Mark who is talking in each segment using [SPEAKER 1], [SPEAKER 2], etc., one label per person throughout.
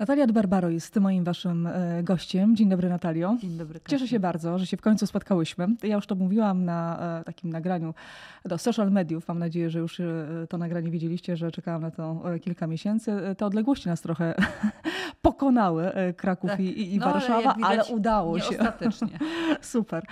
[SPEAKER 1] Natalia Barbaro jest moim waszym e, gościem. Dzień dobry Natalio.
[SPEAKER 2] Dzień dobry.
[SPEAKER 1] Cieszę się bardzo, że się w końcu spotkałyśmy. Ja już to mówiłam na e, takim nagraniu do social mediów. Mam nadzieję, że już e, to nagranie widzieliście, że czekałam na to kilka miesięcy. Te odległości nas trochę pokonały, Kraków tak. i, i no, Warszawa, ale, ale udało się.
[SPEAKER 2] Ostatecznie.
[SPEAKER 1] Super.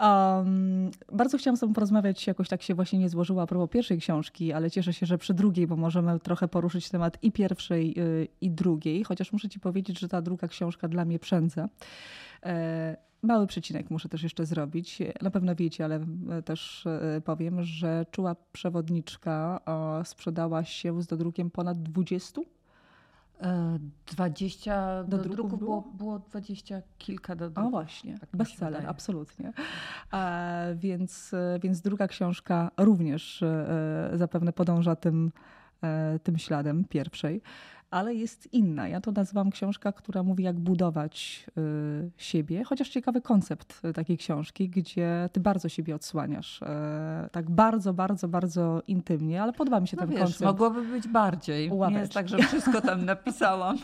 [SPEAKER 1] Um, bardzo chciałam z Tobą porozmawiać, jakoś tak się właśnie nie złożyła a propos pierwszej książki, ale cieszę się, że przy drugiej, bo możemy trochę poruszyć temat i pierwszej, yy, i drugiej, chociaż muszę Ci powiedzieć, że ta druga książka dla mnie przędza. E, mały przecinek muszę też jeszcze zrobić. Na pewno wiecie, ale e, też e, powiem, że czuła przewodniczka sprzedała się z dodrukiem ponad 20
[SPEAKER 2] 20 do, do druków było? było? Było 20 kilka do druków.
[SPEAKER 1] O właśnie, tak bestseller, absolutnie. E, więc, więc druga książka również e, zapewne podąża tym, e, tym śladem pierwszej ale jest inna. Ja to nazywam książka, która mówi, jak budować y, siebie, chociaż ciekawy koncept y, takiej książki, gdzie ty bardzo siebie odsłaniasz. Y, tak bardzo, bardzo, bardzo intymnie, ale podoba mi się
[SPEAKER 2] no
[SPEAKER 1] ten
[SPEAKER 2] wiesz,
[SPEAKER 1] koncept.
[SPEAKER 2] Mogłoby być bardziej. Nie jest tak, że wszystko tam napisałam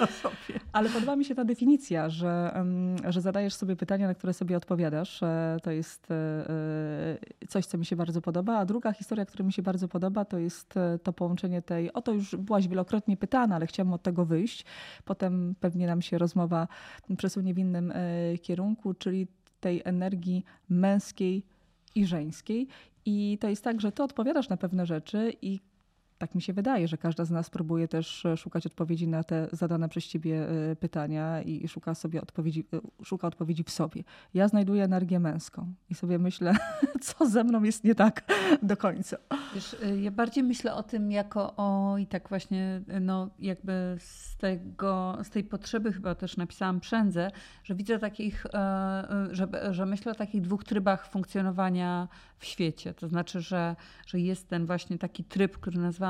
[SPEAKER 2] o sobie.
[SPEAKER 1] Ale podoba mi się ta definicja, że, że zadajesz sobie pytania, na które sobie odpowiadasz. To jest coś, co mi się bardzo podoba. A druga historia, która mi się bardzo podoba, to jest to połączenie tej, o to już byłaś wielokrotnie pytana, ale chciałam od tego wyjść. Potem pewnie nam się rozmowa przesunie w innym e, kierunku, czyli tej energii męskiej i żeńskiej. I to jest tak, że ty odpowiadasz na pewne rzeczy i tak mi się wydaje, że każda z nas próbuje też e, szukać odpowiedzi na te zadane przez ciebie e, pytania i szuka sobie odpowiedzi, e, szuka odpowiedzi w sobie. Ja znajduję energię męską i sobie myślę, co ze mną jest nie tak do końca.
[SPEAKER 2] Wiesz, ja bardziej myślę o tym jako o i tak właśnie no jakby z tego, z tej potrzeby chyba też napisałam przędzę, że widzę takich, że, że myślę o takich dwóch trybach funkcjonowania w świecie. To znaczy, że, że jest ten właśnie taki tryb, który nazwałam,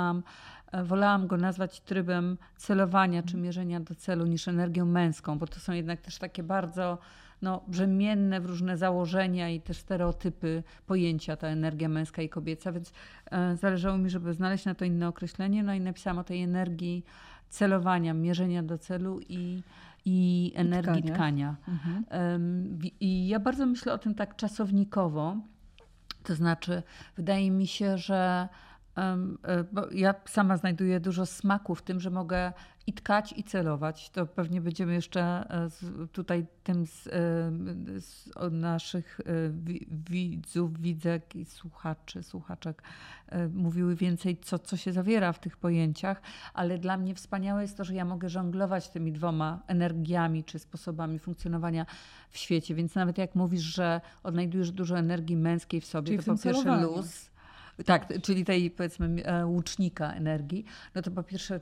[SPEAKER 2] e, wolałam go nazwać trybem celowania czy mierzenia do celu niż energią męską, bo to są jednak też takie bardzo no, brzemienne w różne założenia i też stereotypy pojęcia, ta energia męska i kobieca, więc e, zależało mi, żeby znaleźć na to inne określenie. No i napisałam o tej energii celowania, mierzenia do celu i, i energii tkania. tkania. Mhm. I ja bardzo myślę o tym tak czasownikowo, to znaczy, wydaje mi się, że ja sama znajduję dużo smaku w tym, że mogę i tkać, i celować. To pewnie będziemy jeszcze e, tutaj tym z, e, z naszych widzów, widzek i słuchaczy, słuchaczek mówiły więcej, co, co się zawiera w tych pojęciach, ale dla mnie wspaniałe jest to, że ja mogę żonglować tymi dwoma energiami czy sposobami funkcjonowania w świecie. Więc nawet jak mówisz, że odnajdujesz dużo energii męskiej w sobie,
[SPEAKER 1] Czyli
[SPEAKER 2] to
[SPEAKER 1] po pierwsze
[SPEAKER 2] luz. Tak, czyli tej powiedzmy e, łucznika energii, no to po pierwsze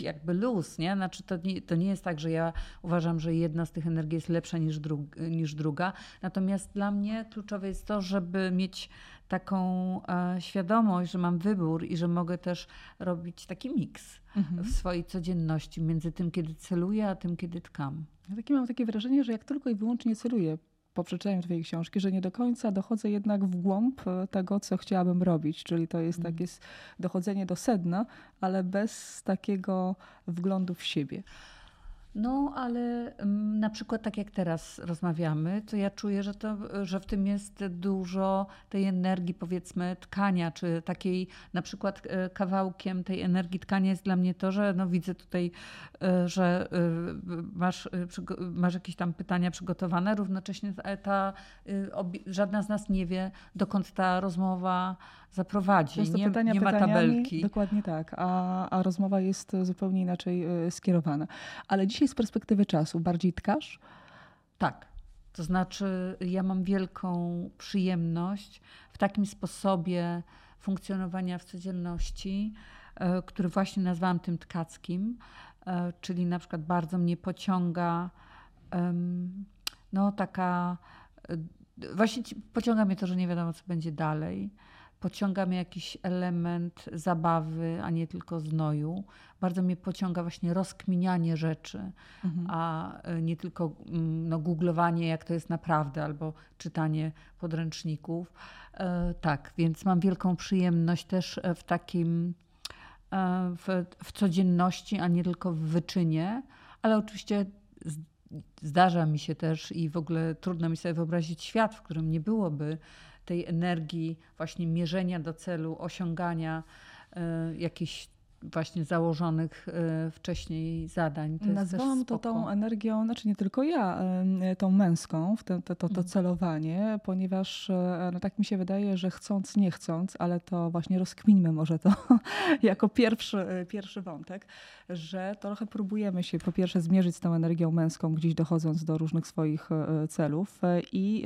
[SPEAKER 2] jakby luz, nie? Znaczy to nie, to nie jest tak, że ja uważam, że jedna z tych energii jest lepsza niż, dru niż druga. Natomiast dla mnie kluczowe jest to, żeby mieć taką e, świadomość, że mam wybór i że mogę też robić taki miks mhm. w swojej codzienności między tym, kiedy celuję, a tym, kiedy tkam.
[SPEAKER 1] Ja takie mam takie wrażenie, że jak tylko i wyłącznie celuję po przeczytaniu Twojej książki, że nie do końca dochodzę jednak w głąb e, tego, co chciałabym robić. Czyli to jest mhm. takie dochodzenie do sedna, ale bez takiego wglądu w siebie.
[SPEAKER 2] No, ale mm, na przykład tak jak teraz rozmawiamy, to ja czuję, że, to, że w tym jest dużo tej energii, powiedzmy, tkania, czy takiej na przykład e, kawałkiem tej energii tkania jest dla mnie to, że no widzę tutaj, e, że e, masz, masz jakieś tam pytania przygotowane, równocześnie ta, żadna z nas nie wie, dokąd ta rozmowa zaprowadzi. Nie, pytania nie ma tabelki.
[SPEAKER 1] Dokładnie tak, a, a rozmowa jest zupełnie inaczej e, skierowana. Ale dzisiaj z perspektywy czasu bardziej tkasz?
[SPEAKER 2] Tak. To znaczy, ja mam wielką przyjemność w takim sposobie funkcjonowania w codzienności, e, który właśnie nazwałam tym tkackim, e, czyli na przykład bardzo mnie pociąga no taka, właśnie pociąga mnie to, że nie wiadomo, co będzie dalej pociąga mnie jakiś element zabawy, a nie tylko znoju. Bardzo mnie pociąga właśnie rozkminianie rzeczy, mhm. a e, nie tylko mm, no, googlowanie, jak to jest naprawdę, albo czytanie podręczników. E, tak, więc mam wielką przyjemność też e, w takim w, w codzienności, a nie tylko w wyczynie, ale oczywiście zdarza mi się też i w ogóle trudno mi sobie wyobrazić świat, w którym nie byłoby tej energii właśnie mierzenia do celu, osiągania y, jakichś właśnie założonych e, wcześniej zadań.
[SPEAKER 1] To Nazwałam to tą energią, znaczy nie tylko ja, tą męską, to, to, to, to mhm. celowanie, ponieważ e, no tak mi się wydaje, że chcąc, nie chcąc, ale to właśnie rozkminmy może to jako pierwszy, e, pierwszy wątek, że trochę próbujemy się po pierwsze zmierzyć z tą energią męską, gdzieś dochodząc do różnych swoich celów i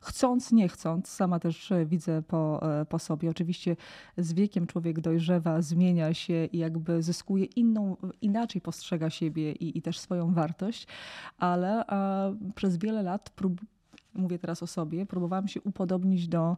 [SPEAKER 1] chcąc, nie chcąc, sama też widzę po, po sobie. Oczywiście z wiekiem człowiek dojrzewa, zmienia się, i jakby zyskuje inną, inaczej postrzega siebie i, i też swoją wartość, ale a, przez wiele lat, prób, mówię teraz o sobie, próbowałam się upodobnić do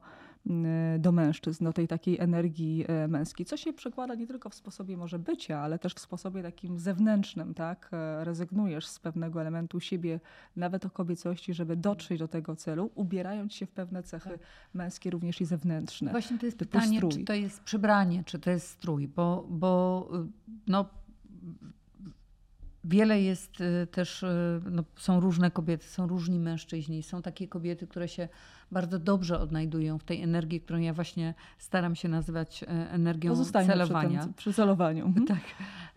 [SPEAKER 1] do mężczyzn, do tej takiej energii e, męskiej, co się przekłada nie tylko w sposobie może bycia, ale też w sposobie takim zewnętrznym, tak? E, rezygnujesz z pewnego elementu siebie, nawet o kobiecości, żeby dotrzeć do tego celu, ubierając się w pewne cechy tak. męskie, również i zewnętrzne.
[SPEAKER 2] Właśnie to jest pytanie, strój. czy to jest przebranie, czy to jest strój, bo, bo no Wiele jest y, też, y, no, są różne kobiety, są różni mężczyźni. Są takie kobiety, które się bardzo dobrze odnajdują w tej energii, którą ja właśnie staram się nazywać e, energią Pozostańmy celowania.
[SPEAKER 1] Przy, tym, przy celowaniu. Mhm.
[SPEAKER 2] Tak.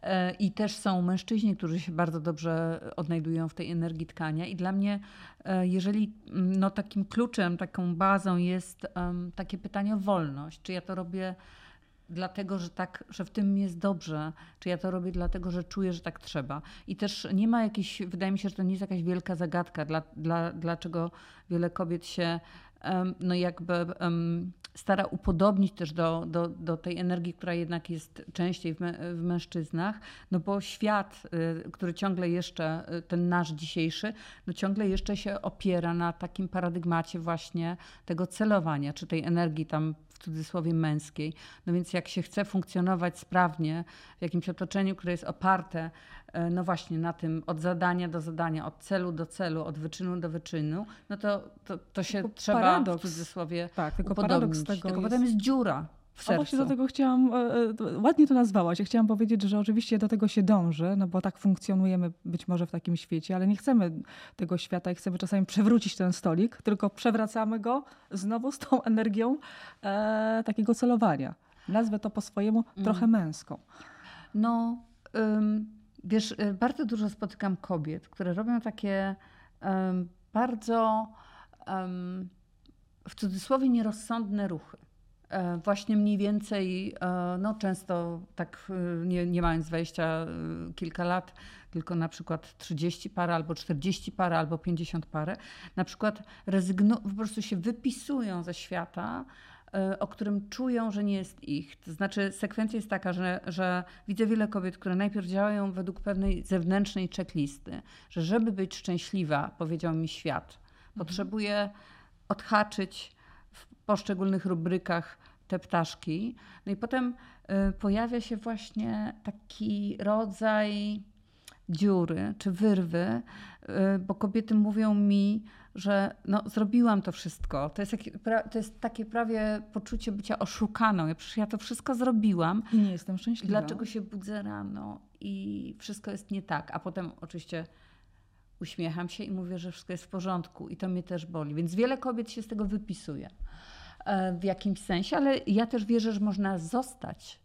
[SPEAKER 2] E, I też są mężczyźni, którzy się bardzo dobrze odnajdują w tej energii tkania. I dla mnie, e, jeżeli mm, no, takim kluczem, taką bazą jest um, takie pytanie o wolność, czy ja to robię dlatego, że tak, że w tym jest dobrze, czy ja to robię dlatego, że czuję, że tak trzeba. I też nie ma jakiejś, wydaje mi się, że to nie jest jakaś wielka zagadka, dla, dla, dlaczego wiele kobiet się no jakby stara upodobnić też do, do, do tej energii, która jednak jest częściej w, w mężczyznach, no bo świat, y, który ciągle jeszcze, y, ten nasz dzisiejszy, no ciągle jeszcze się opiera na takim paradygmacie właśnie tego celowania, czy tej energii tam w cudzysłowie męskiej. No więc jak się chce funkcjonować sprawnie w jakimś otoczeniu, które jest oparte e, no właśnie na tym od zadania do zadania, od celu do celu, od wyczynu do wyczynu, no to, to, to się tylko trzeba paradoks, w cudzysłowie tak, tylko paradoks tego tylko jest... potem jest dziura w sercu.
[SPEAKER 1] właśnie do tego chciałam, e, e, ładnie to nazwałaś, ja chciałam powiedzieć, że oczywiście do tego się dąży, no bo tak funkcjonujemy być może w takim świecie, ale nie chcemy tego świata i chcemy czasami przewrócić ten stolik, tylko przewracamy go znowu z tą energią e, takiego celowania. Nazwę to po swojemu mm. trochę męską.
[SPEAKER 2] No, ym, wiesz, y, bardzo dużo spotykam kobiet, które robią takie ym, bardzo ym, w cudzysłowie nierozsądne ruchy. E, właśnie mniej więcej, e, no często tak e, nie, nie mając 20 kilka lat, tylko na przykład 30 parę, albo 40 parę, albo 50 parę, na przykład rezygnują, po prostu się wypisują ze świata, o którym czują, że nie jest ich. To znaczy sekwencja jest taka, że, że widzę wiele kobiet, które najpierw działają według pewnej zewnętrznej checklisty, że żeby być szczęśliwa, powiedział mi świat, mhm. potrzebuję odhaczyć poszczególnych rubrykach te ptaszki. No i potem y, pojawia się właśnie taki rodzaj dziury czy wyrwy, y, bo kobiety mówią mi, że no, zrobiłam to wszystko. To jest, to jest takie prawie poczucie bycia oszukaną. Ja przecież ja to wszystko zrobiłam.
[SPEAKER 1] I nie jestem szczęśliwa.
[SPEAKER 2] Dlaczego się budzę rano i wszystko jest nie tak? A potem oczywiście uśmiecham się i mówię, że wszystko jest w porządku i to mnie też boli. Więc wiele kobiet się z tego wypisuje. E, w jakimś sensie, ale ja też wierzę, że można zostać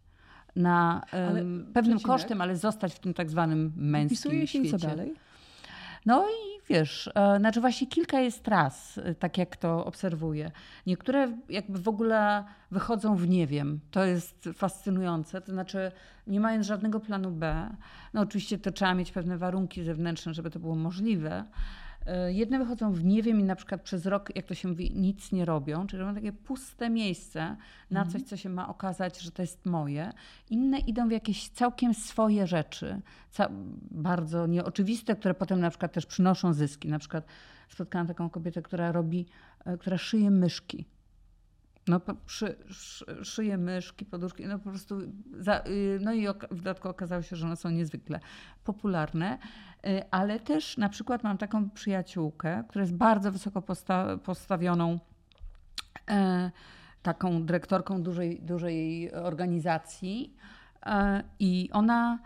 [SPEAKER 2] na um, pewnym kosztem, ale zostać w tym tak zwanym męskim Wpisuje się świecie.
[SPEAKER 1] co dalej?
[SPEAKER 2] No i wiesz, e, znaczy właśnie kilka jest tras, e, tak jak to obserwuję. Niektóre jakby w ogóle wychodzą w nie wiem. To jest fascynujące. To znaczy, nie mając żadnego planu B, no oczywiście to trzeba mieć pewne warunki zewnętrzne, żeby to było możliwe E, jedne wychodzą w nie wiem i na przykład przez rok, jak to się mówi, nic nie robią, czyli robią takie puste miejsce na mhm. coś, co się ma okazać, że to jest moje. Inne idą w jakieś całkiem swoje rzeczy, bardzo nieoczywiste, które potem na przykład też przynoszą zyski. Na przykład spotkałam taką kobietę, która robi, e, która szyje myszki. No, przy, szyje myszki, poduszki, no po prostu. Za, y, no i w dodatku okazało się, że one są niezwykle popularne. Y, ale też na przykład mam taką przyjaciółkę, która jest bardzo wysoko posta postawioną e, taką dyrektorką dużej, dużej organizacji. E, I ona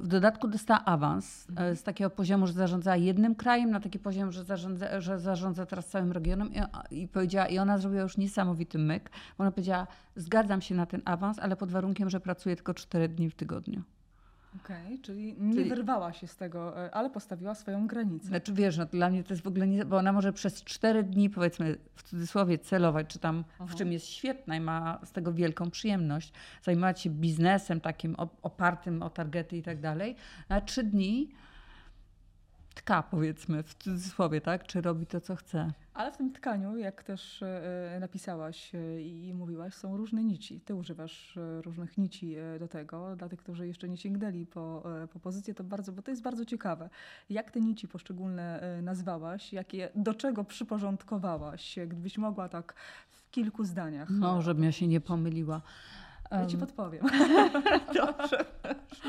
[SPEAKER 2] w dodatku dostała awans e, z takiego poziomu, że zarządzała jednym krajem, na taki poziom, że zarządza, że zarządza teraz całym regionem. I, i powiedziała, i ona zrobiła już niesamowity myk. Ona powiedziała: Zgadzam się na ten awans, ale pod warunkiem, że pracuję tylko 4 dni w tygodniu.
[SPEAKER 1] Okej, okay, czyli nie czyli... wyrwała się z tego, e, ale postawiła swoją granicę.
[SPEAKER 2] Znaczy wiesz, no dla mnie to jest w ogóle nie, bo ona może przez cztery dni powiedzmy w cudzysłowie celować, czy tam Aha. w czym jest świetna i ma z tego wielką przyjemność, zajmować się biznesem takim opartym o targety i tak dalej, na trzy dni tka, powiedzmy, w cudzysłowie, tak? Czy robi to, co chce.
[SPEAKER 1] Ale w tym tkaniu, jak też e, napisałaś e, i mówiłaś, są różne nici. Ty używasz e, różnych nici do tego. Dla tych, którzy jeszcze nie sięgnęli po, po pozycję, to bardzo, bo to jest bardzo ciekawe. Jak te nici poszczególne nazwałaś, jakie, do czego przyporządkowałaś, gdybyś mogła tak w kilku zdaniach.
[SPEAKER 2] No, żebym ja się nie pomyliła.
[SPEAKER 1] Ja ci podpowiem.
[SPEAKER 2] Dobrze.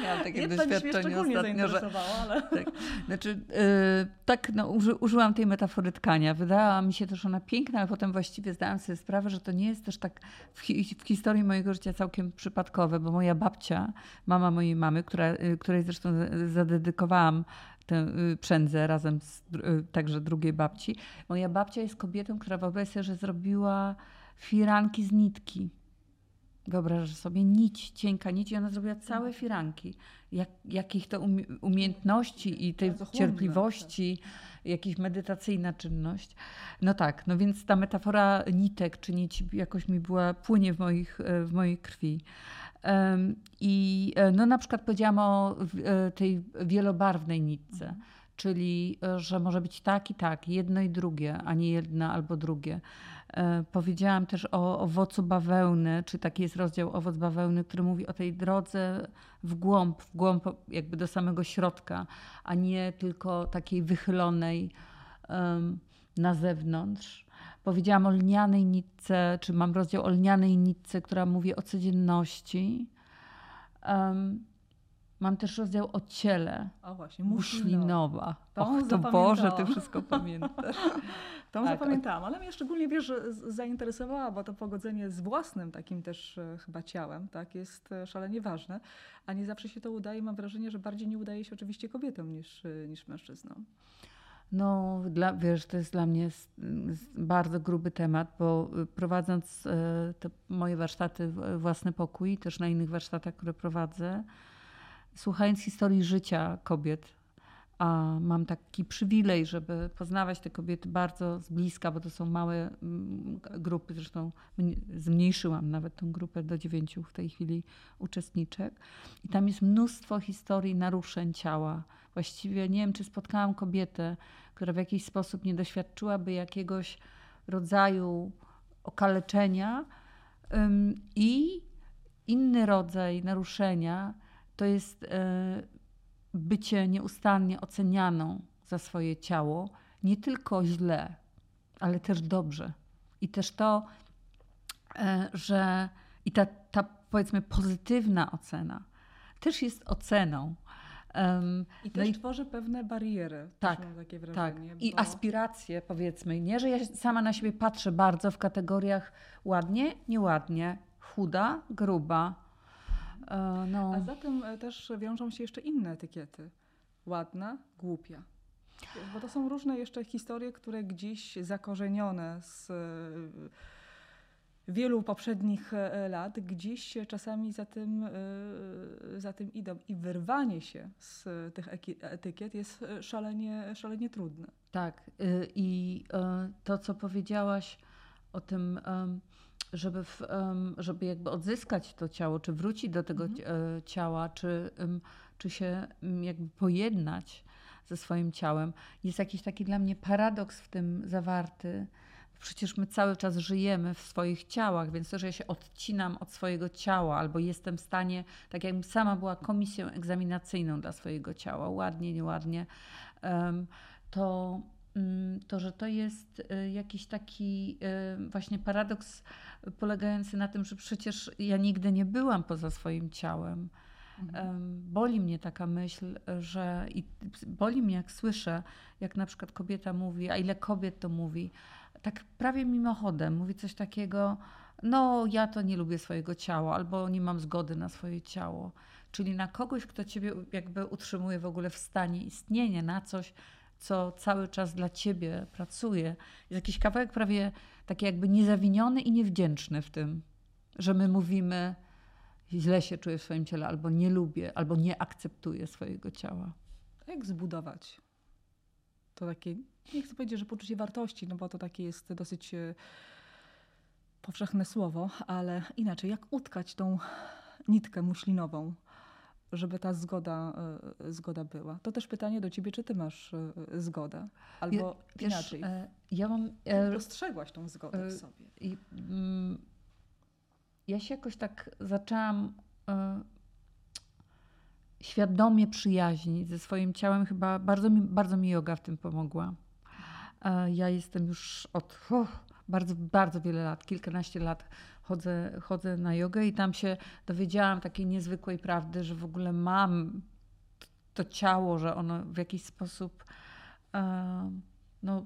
[SPEAKER 2] Miałam takie Jedna doświadczenie ostatnio, że...
[SPEAKER 1] ale...
[SPEAKER 2] Tak, znaczy, yy, tak no, uży, użyłam tej metafory tkania. Wydała mi się też ona piękna, ale potem właściwie zdałam sobie sprawę, że to nie jest też tak w, hi w historii mojego życia całkiem przypadkowe, bo moja babcia, mama mojej mamy, która, yy, której zresztą zadedykowałam tę y, przędzę razem z y, także drugiej babci. Moja babcia jest kobietą, która wyobraź sobie, że zrobiła firanki z nitki. Wyobrażasz sobie nić, cienka nić i ona zrobiła całe firanki. Jak, jakich to umiejętności i tej cierpliwości, tak. jakaś medytacyjna czynność. No tak, no więc ta metafora nitek czy nici jakoś mi była, płynie w, moich, w mojej krwi. I e, no na przykład powiedziałam o e, tej wielobarwnej nitce. Mhm czyli e, że może być tak i tak, jedno i drugie, a nie jedno albo drugie. E, powiedziałam też o owocu bawełny, czy taki jest rozdział owoc bawełny, który mówi o tej drodze w głąb, w głąb jakby do samego środka, a nie tylko takiej wychylonej na zewnątrz. Powiedziałam o lnianej nitce, czy mam rozdział o lnianej nitce, która mówi o codzienności. Um, Mam też rozdział o ciele.
[SPEAKER 1] O właśnie, muślinowa.
[SPEAKER 2] To, to Boże, ty wszystko pamiętasz.
[SPEAKER 1] To tak, zapamiętałam, ale mnie szczególnie wiesz, zainteresowała, bo to pogodzenie z własnym takim też e, chyba ciałem, tak, jest e, szalenie ważne, a nie zawsze się to udaje. Mam wrażenie, że bardziej nie udaje się oczywiście kobietom niż, e, niż mężczyznom.
[SPEAKER 2] No, dla, wiesz, to jest dla mnie bardzo gruby temat, bo prowadząc te moje warsztaty, własny pokój, też na innych warsztatach, które prowadzę, słuchając historii życia kobiet, a mam taki przywilej, żeby poznawać te kobiety bardzo z bliska, bo to są małe mm, grupy, zresztą zmniejszyłam nawet tą grupę do dziewięciu w tej chwili uczestniczek. I tam jest mnóstwo historii naruszeń ciała. Właściwie nie wiem, czy spotkałam kobietę, która w jakiś sposób nie doświadczyłaby jakiegoś rodzaju okaleczenia i inny rodzaj naruszenia to jest e, bycie nieustannie ocenianą za swoje ciało, nie tylko źle, ale też dobrze. I też to, e, że i ta, ta powiedzmy pozytywna ocena też jest oceną.
[SPEAKER 1] Um, I też no i, tworzy pewne bariery.
[SPEAKER 2] Tak, tak. I bo... aspiracje powiedzmy. Nie, że ja sama na siebie patrzę bardzo w kategoriach ładnie, nieładnie, chuda, gruba,
[SPEAKER 1] no. A za tym e, też wiążą się jeszcze inne etykiety. Ładna, głupia. Bo to są różne jeszcze historie, które gdzieś zakorzenione z e, wielu poprzednich lat, gdzieś czasami za tym, za tym idą. I wyrwanie się z tych etykiet jest szalenie, szalenie trudne.
[SPEAKER 2] Tak. Y, I to, co powiedziałaś o tym żeby, w, żeby jakby odzyskać to ciało, czy wrócić do tego mhm. E, ciała, czy, czy się jakby pojednać ze swoim ciałem. Jest jakiś taki dla mnie paradoks w tym zawarty. Przecież my cały czas żyjemy w swoich ciałach, więc to, że ja się odcinam od swojego ciała, albo jestem w stanie, tak jakbym sama była komisją egzaminacyjną dla swojego ciała, ładnie, nieładnie, to, mm, to że to jest e, jakiś taki właśnie paradoks polegający na tym, że przecież ja nigdy nie byłam poza swoim ciałem. Mhm. Boli mnie taka myśl, że i boli mnie, jak słyszę, jak na przykład kobieta mówi, a ile kobiet to mówi, tak prawie mimochodem, mówi coś takiego, no ja to nie lubię swojego ciała, albo nie mam zgody na swoje ciało. Czyli na kogoś, kto ciebie jakby utrzymuje w ogóle w stanie istnienia, na coś, co cały czas dla ciebie pracuje. Jest jakiś kawałek prawie taki jakby niezawiniony i niewdzięczny w tym, że my mówimy, źle się czuję w swoim ciele, albo nie lubię, albo nie akceptuję swojego ciała.
[SPEAKER 1] Jak zbudować to takie, nie chcę powiedzieć, że poczucie wartości, no bo to takie jest dosyć e, powszechne słowo, ale inaczej, jak utkać tą nitkę muślinową, żeby ta zgoda, e, zgoda była. To też pytanie do ciebie, czy ty masz e, zgodę? Albo
[SPEAKER 2] Wiesz,
[SPEAKER 1] inaczej.
[SPEAKER 2] Ja mam.
[SPEAKER 1] Dostrzegłaś tą zgodę w sobie. I,
[SPEAKER 2] mm, ja się jakoś tak zaczęłam świadomie przyjaźnić ze swoim ciałem. Chyba bardzo mi, bardzo mi yoga w tym pomogła. Ja jestem już od bardzo, bardzo wiele lat, kilkanaście lat chodzę, chodzę na jogę i tam się dowiedziałam takiej niezwykłej prawdy, że w ogóle mam to ciało, że ono w jakiś sposób no,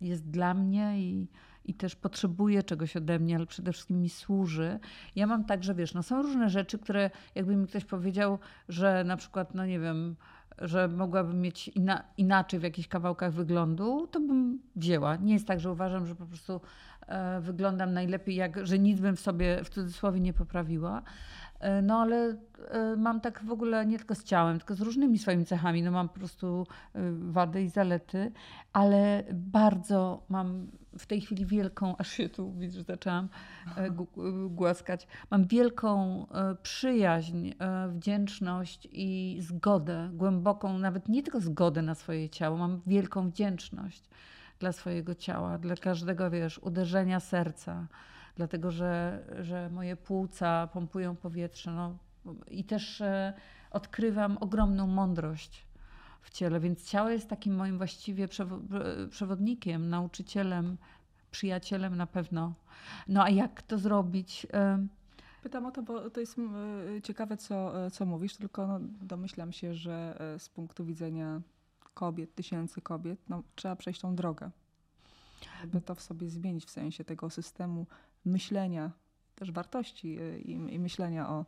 [SPEAKER 2] jest dla mnie i, i też potrzebuje czegoś ode mnie, ale przede wszystkim mi służy. Ja mam tak, że wiesz, no są różne rzeczy, które jakby mi ktoś powiedział, że na przykład, no nie wiem, że mogłabym mieć ina inaczej w jakichś kawałkach wyglądu, to bym wzięła. Nie jest tak, że uważam, że po prostu wyglądam najlepiej, jak, że nic bym w sobie w cudzysłowie nie poprawiła. E, no ale e, mam tak w ogóle nie tylko z ciałem, tylko z różnymi swoimi cechami. No mam po prostu e, wady i zalety, ale bardzo mam w tej chwili wielką, aż się tu widzę, że zaczęłam głaskać, mam wielką przyjaźń, wdzięczność i zgodę, głęboką, nawet nie tylko zgodę na swoje ciało, mam wielką wdzięczność dla swojego ciała, dla każdego, wiesz, uderzenia serca dlatego że, że moje płuca pompują powietrze. No, I też e, odkrywam ogromną mądrość w ciele, więc ciało jest takim moim właściwie przewodnikiem, nauczycielem, przyjacielem na pewno. No a jak to zrobić? E,
[SPEAKER 1] Pytam o to, bo to jest e, ciekawe, co, co mówisz, tylko no, domyślam się, że z punktu widzenia kobiet, tysięcy kobiet, no, trzeba przejść tą drogę, żeby to w sobie zmienić w sensie tego systemu myślenia, też wartości y, i, i, myślenia o,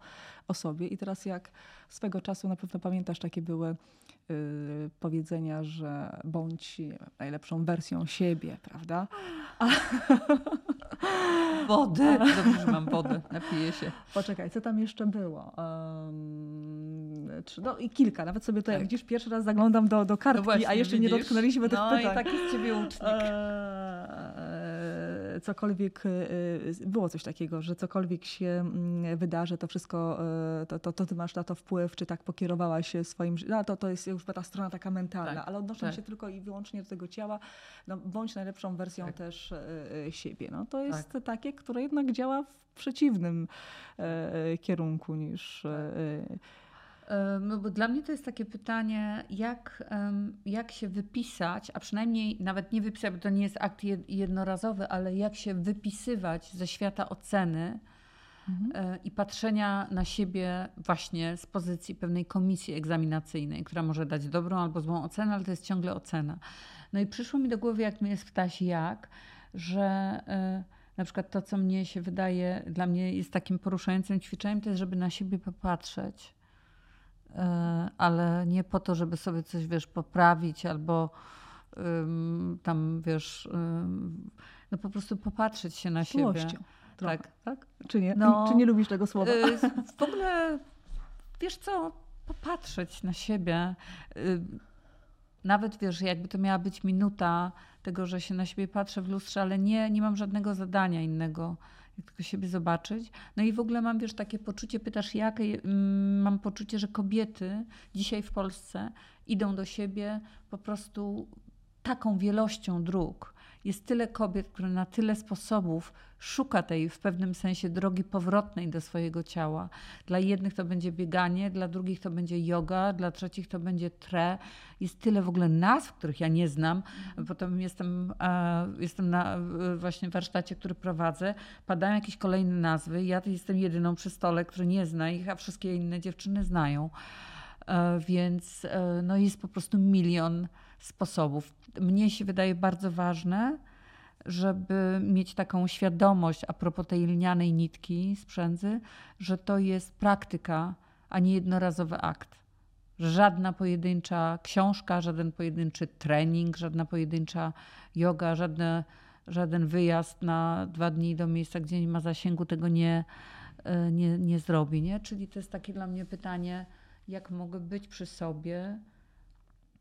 [SPEAKER 1] o sobie. I teraz jak swego czasu na pewno pamiętasz, takie były y, powiedzenia, że bądź najlepszą wersją siebie, prawda? A...
[SPEAKER 2] Wody. Dobrze, że mam wodę, napiję się.
[SPEAKER 1] Poczekaj, co tam jeszcze było? Um, no i kilka, nawet sobie tutaj, tak. widzisz, pierwszy raz zaglądam do, do kartki, no właśnie, a jeszcze widzisz? nie dotknęliśmy tych
[SPEAKER 2] no
[SPEAKER 1] pytań.
[SPEAKER 2] No i taki z ciebie ucznik.
[SPEAKER 1] E cokolwiek, y, było coś takiego, że cokolwiek się mm, wydarzy, to wszystko, y, to, to, to ty masz na to wpływ, czy tak pokierowałaś się swoim, no to, to jest już ta strona taka mentalna, tak, ale odnosząc tak. się tylko i wyłącznie do tego ciała, no bądź najlepszą wersją tak. też y, siebie. No to jest tak. takie, które jednak działa w przeciwnym kierunku niż tak.
[SPEAKER 2] No bo dla mnie to jest takie pytanie, jak, jak się wypisać, a przynajmniej nawet nie wypisać, bo to nie jest akt jednorazowy, ale jak się wypisywać ze świata oceny mhm. E, i patrzenia na siebie właśnie z pozycji pewnej komisji egzaminacyjnej, która może dać dobrą albo złą ocenę, ale to jest ciągle ocena. No i przyszło mi do głowy, jak mi jest ptasi jak, że e, na przykład to, co mnie się wydaje, dla mnie jest takim poruszającym ćwiczeniem, to jest, żeby na siebie popatrzeć ale nie po to, żeby sobie coś, wiesz, poprawić albo tam, wiesz, no po prostu popatrzeć się na siebie.
[SPEAKER 1] Trochę, tak. tak? Czy nie? No, Czy nie lubisz tego słowa? Y,
[SPEAKER 2] w ogóle, wiesz co, popatrzeć na siebie. Y, nawet wiesz, jakby to miała być minuta tego, że się na siebie patrzę w lustrze, ale nie, nie mam żadnego zadania innego jak tylko siebie zobaczyć. No i w ogóle mam, wiesz, takie poczucie, pytasz jak, mm, mam poczucie, że kobiety dzisiaj w Polsce idą do siebie po prostu taką wielością dróg. Jest tyle kobiet, które na tyle sposobów szuka tej w pewnym sensie drogi powrotnej do swojego ciała. Dla jednych to będzie bieganie, dla drugich to będzie yoga, dla trzecich to będzie tre. Jest tyle w ogóle nazw, których ja nie znam. Potem jestem, e, jestem na e, właśnie warsztacie, który prowadzę. Padają jakieś kolejne nazwy. Ja jestem jedyną przy stole, który nie zna ich, a wszystkie inne dziewczyny znają. E, więc no jest po prostu milion sposobów. Mnie się wydaje bardzo ważne, żeby mieć taką świadomość a propos tej linianej nitki z przędzy, że to jest praktyka, a nie jednorazowy akt. Żadna pojedyncza książka, żaden pojedynczy trening, żadna pojedyncza yoga, żadne, żaden wyjazd na dwa dni do miejsca, gdzie nie ma zasięgu, tego nie, e, nie, nie zrobi. Nie? Czyli to jest takie dla mnie pytanie, jak mogę być przy sobie.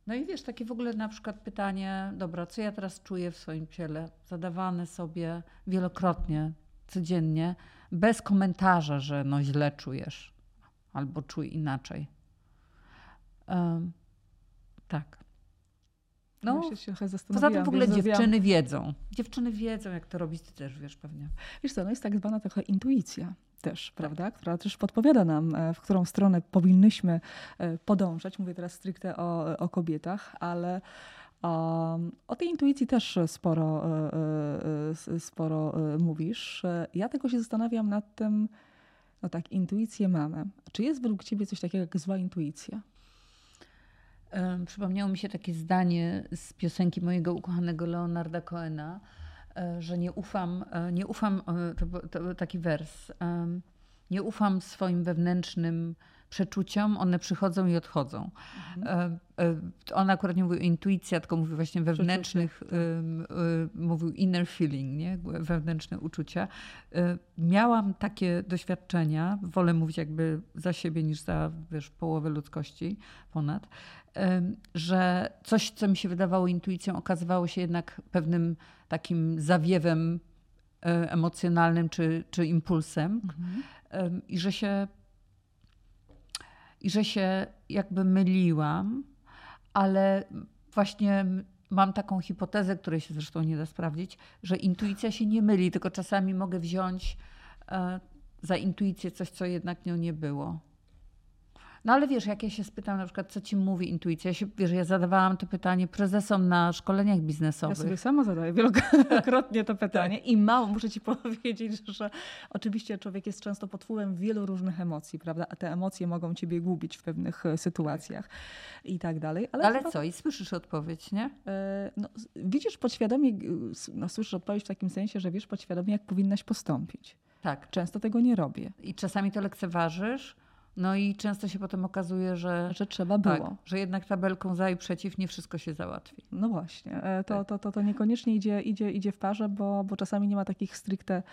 [SPEAKER 2] No i wiesz, takie w ogóle na przykład pytanie, dobra, co ja teraz czuję w swoim ciele? Zadawane sobie wielokrotnie, codziennie, bez komentarza, że no źle czujesz albo czuj inaczej. Um, tak.
[SPEAKER 1] No, ja się
[SPEAKER 2] poza tym w ogóle dziewczyny wiedzą. Dziewczyny wiedzą, jak to robić, ty też wiesz pewnie.
[SPEAKER 1] Wiesz co, no jest tak zwana trochę intuicja też, tak. prawda, która też podpowiada nam, e, w którą stronę powinnyśmy e, podążać. Mówię teraz stricte o, o kobietach, ale um, o tej intuicji też sporo, e, sporo mówisz. Ja tylko się zastanawiam nad tym, no tak, intuicję mamy. Czy jest według ciebie coś takiego jak zła intuicja?
[SPEAKER 2] Przypomniało mi się takie zdanie z piosenki mojego ukochanego Leonarda Coena, że nie ufam, e, nie ufam, e, to, to taki wers, nie ufam swoim wewnętrznym przeczuciom, one przychodzą i odchodzą. Mhm. On akurat nie mówił intuicja, tylko mówił właśnie wewnętrznych, tak. mówił inner feeling, nie? wewnętrzne uczucia. Miałam takie doświadczenia, wolę mówić jakby za siebie niż za wiesz, połowę ludzkości ponad, że coś, co mi się wydawało intuicją, okazywało się jednak pewnym takim zawiewem e, emocjonalnym czy, czy impulsem mhm. i że się i że się jakby myliłam, ale właśnie mam taką hipotezę, której się zresztą nie da sprawdzić, że intuicja się nie myli, tylko czasami mogę wziąć e, za intuicję coś, co jednak nią nie było. No ale wiesz, jak ja się spytam na przykład, co ci mówi intuicja, ja się, wiesz, ja zadawałam to pytanie prezesom na szkoleniach biznesowych.
[SPEAKER 1] Ja sobie sama zadaję wielokrotnie to pytanie tak. i mało muszę ci powiedzieć, że oczywiście człowiek jest często pod wpływem wielu różnych emocji, prawda? A te emocje mogą ciebie gubić w pewnych e, sytuacjach i tak dalej.
[SPEAKER 2] Ale, ale co? I słyszysz odpowiedź, nie?
[SPEAKER 1] E, no, widzisz podświadomie, no, słyszysz odpowiedź w takim sensie, że wiesz podświadomie, jak powinnaś postąpić.
[SPEAKER 2] Tak.
[SPEAKER 1] Często tego nie robię.
[SPEAKER 2] I czasami to lekceważysz, no i często się potem okazuje, że,
[SPEAKER 1] że trzeba było. Tak,
[SPEAKER 2] że jednak tabelką za i przeciw nie wszystko się załatwi.
[SPEAKER 1] No właśnie. E, to, tak. to, to, to niekoniecznie idzie, idzie, idzie w parze, bo, bo czasami nie ma takich stricte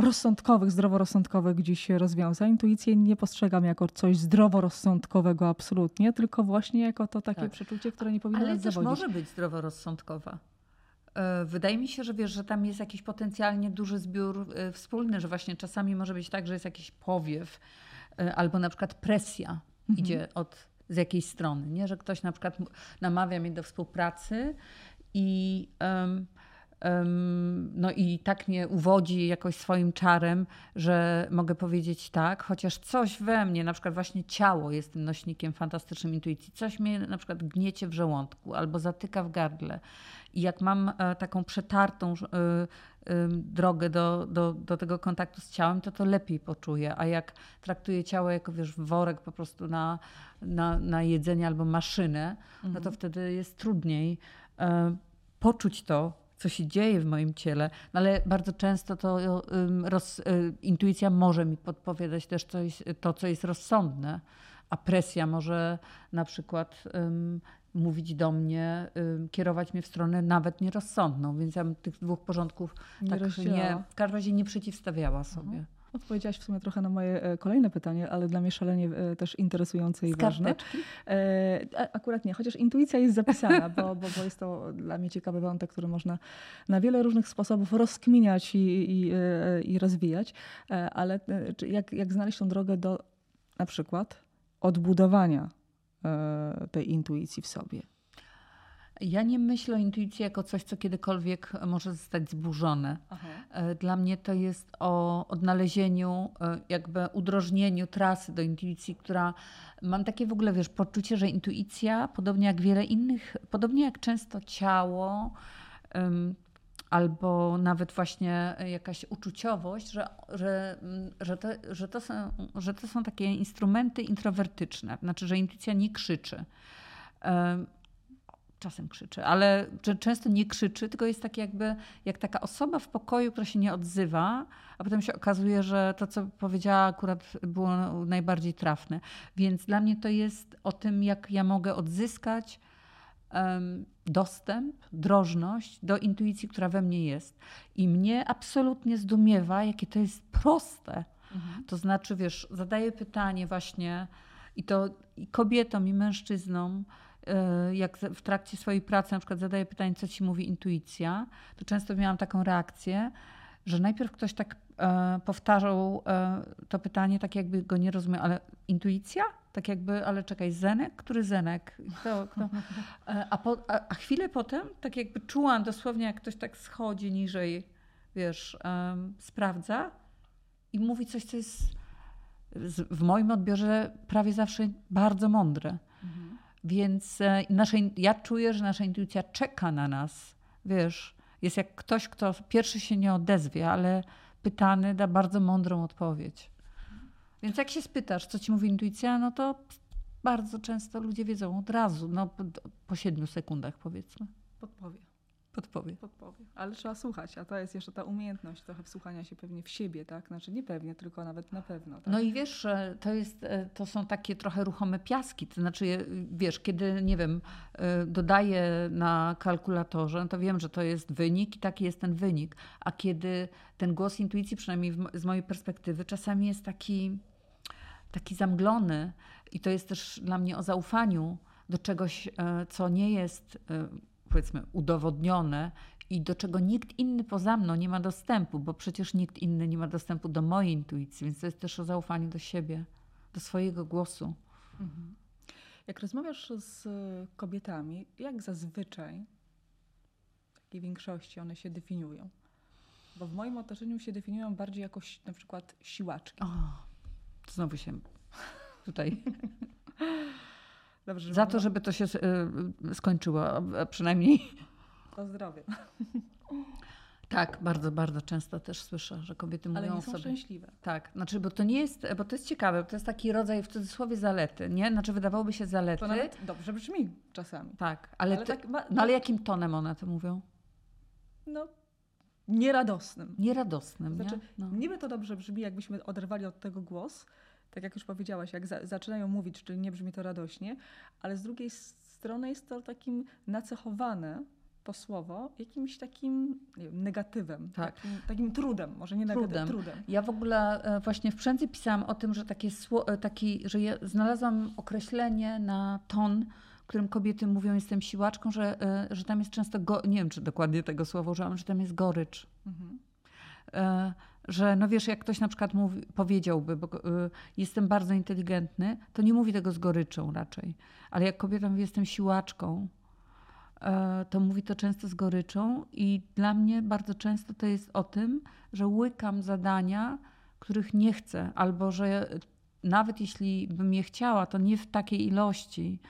[SPEAKER 1] rozsądkowych, zdroworozsądkowych gdzieś rozwiązań. Intuicję nie postrzegam jako coś zdroworozsądkowego absolutnie, tylko właśnie jako to takie tak. przeczucie, które nie powinno
[SPEAKER 2] Ale
[SPEAKER 1] nas
[SPEAKER 2] też
[SPEAKER 1] zawodzić.
[SPEAKER 2] może być zdroworozsądkowa. E, wydaje mi się, że wiesz, że tam jest jakiś potencjalnie duży zbiór e, wspólny, że właśnie czasami może być tak, że jest jakiś powiew, albo na przykład presja mhm. idzie od z jakiejś strony, nie? że ktoś na przykład namawia mnie do współpracy i um, um, no i tak mnie uwodzi jakoś swoim czarem, że mogę powiedzieć tak, chociaż coś we mnie, na przykład właśnie ciało jest tym nośnikiem fantastycznym intuicji, coś mnie na przykład gniecie w żołądku albo zatyka w gardle. I jak mam e, taką przetartą e, drogę do, do, do tego kontaktu z ciałem, to to lepiej poczuję. A jak traktuję ciało jako wiesz, worek po prostu na, na, na jedzenie albo maszynę, mhm. no to mhm. wtedy jest trudniej e, poczuć to, co się dzieje w moim ciele, no ale bardzo często to roz, intuicja może mi podpowiadać też coś, to, co jest rozsądne, a presja może na przykład mówić do mnie, y, kierować mnie w stronę nawet nierozsądną, więc ja bym tych dwóch porządków nie tak nie, w każdym razie nie przeciwstawiała sobie. Mhm.
[SPEAKER 1] Odpowiedziałaś w sumie trochę na moje e, kolejne pytanie, ale dla mnie szalenie e, też interesujące i ważne. E, akurat nie, chociaż intuicja jest zapisana, bo, bo, bo jest to dla mnie ciekawy wątek, który można na wiele różnych sposobów rozkminiać i, i, i rozwijać. Ale jak, jak znaleźć tą drogę do na przykład odbudowania tej intuicji w sobie.
[SPEAKER 2] Ja nie myślę o intuicji jako coś, co kiedykolwiek może zostać zburzone. Aha. E, dla mnie to jest o odnalezieniu, e, jakby udrożnieniu trasy do intuicji, która mam takie w ogóle, wiesz, poczucie, że intuicja, podobnie jak wiele innych, podobnie jak często ciało, albo nawet właśnie jakaś uczuciowość, że, że, że, to, że, to są, że to są takie instrumenty introwertyczne. Znaczy, że intuicja nie krzyczy. Czasem krzyczy, ale często nie krzyczy, tylko jest tak jakby jak taka osoba w pokoju, która się nie odzywa, a potem się okazuje, że to, co powiedziała, akurat było najbardziej trafne. Więc dla mnie to jest o tym, jak ja mogę odzyskać dostęp, drożność do intuicji, która we mnie jest. I mnie absolutnie zdumiewa, jakie to jest proste. Mhm. To znaczy, wiesz, zadaję pytanie właśnie i to i kobietom, i mężczyznom, jak w trakcie swojej pracy na przykład zadaję pytanie, co ci mówi intuicja, to często miałam taką reakcję, że najpierw ktoś tak e, powtarzał e, to pytanie, tak jakby go nie rozumiał, ale intuicja? Tak jakby, ale czekaj, Zenek? Który Zenek? Kto, kto? A, po, a, chwilę potem, tak jakby czułam dosłownie, jak ktoś tak schodzi niżej, wiesz, sprawdza i mówi coś, co jest w moim odbiorze prawie zawsze bardzo mądre. Mhm. Więc e, nasze, ja czuję, że nasza intuicja czeka na nas. Wiesz, jest jak ktoś, kto pierwszy się nie odezwie, ale pytany da bardzo mądrą odpowiedź. Więc jak się spytasz, co ci mówi intuicja, no to bardzo często ludzie wiedzą od razu, no po siedmiu sekundach powiedzmy.
[SPEAKER 1] Podpowie
[SPEAKER 2] podpowie.
[SPEAKER 1] Podpowie. Ale trzeba słuchać, a to jest jeszcze ta umiejętność trochę wsłuchania się pewnie w siebie, tak? Znaczy nie pewnie, tylko nawet na pewno. Tak?
[SPEAKER 2] No i wiesz, to, jest, e, to są takie trochę ruchome piaski. To znaczy, wiesz, kiedy, nie wiem, e, dodaję na kalkulatorze, no to wiem, że to jest wynik i taki jest ten wynik. A kiedy ten głos intuicji, przynajmniej z mojej perspektywy, czasami jest taki, taki zamglony i to jest też dla mnie o zaufaniu do czegoś, e, co nie jest powiedzmy udowodnione i do czego nikt inny poza mną nie ma dostępu, bo przecież nikt inny nie ma dostępu do mojej intuicji, więc to jest też o zaufaniu do siebie, do swojego głosu. Mhm.
[SPEAKER 1] Jak rozmawiasz z kobietami, jak zazwyczaj w takiej większości one się definiują? Bo w moim otoczeniu się definiują bardziej jako na przykład siłaczki. O,
[SPEAKER 2] znowu się tutaj Dobrze, Za to, żeby to się y, skończyło, a przynajmniej.
[SPEAKER 1] Pozdrowie.
[SPEAKER 2] Tak, bardzo, bardzo często też słyszę, że kobiety mówią
[SPEAKER 1] Ale
[SPEAKER 2] nie
[SPEAKER 1] są
[SPEAKER 2] sobie.
[SPEAKER 1] szczęśliwe.
[SPEAKER 2] Tak, znaczy, bo to nie jest, bo to jest ciekawe, to jest taki rodzaj w cudzysłowie zalety, nie? Znaczy wydawałoby się zalety. To
[SPEAKER 1] nawet dobrze brzmi czasami.
[SPEAKER 2] Tak, ale, ale, ty, tak ma, no, ale jakim tonem one to mówią?
[SPEAKER 1] No, nieradosnym.
[SPEAKER 2] Nieradosnym,
[SPEAKER 1] znaczy,
[SPEAKER 2] nie? No.
[SPEAKER 1] Niby to dobrze brzmi, jakbyśmy oderwali od tego głos, tak jak już powiedziałaś, jak za, zaczynają mówić, czyli nie brzmi to radośnie, ale z drugiej strony jest to takim nacechowane to słowo jakimś takim wiem, negatywem, tak. takim, takim, trudem, może nie negatywem, trudem.
[SPEAKER 2] Ja w ogóle e, właśnie w Przędzy pisałam o tym, że takie e, taki, że ja znalazłam określenie na ton, którym kobiety mówią jestem siłaczką, że, e, że tam jest często, go, nie wiem czy dokładnie tego słowa użyłam, że tam jest gorycz. Mhm że no wiesz, jak ktoś na przykład mówi, powiedziałby, bo y, jestem bardzo inteligentny, to nie mówi tego z goryczą raczej. Ale jak kobieta mówi, jestem siłaczką, y, to mówi to często z goryczą i dla mnie bardzo często to jest o tym, że łykam zadania, których nie chcę, albo że nawet jeśli bym je chciała, to nie w takiej ilości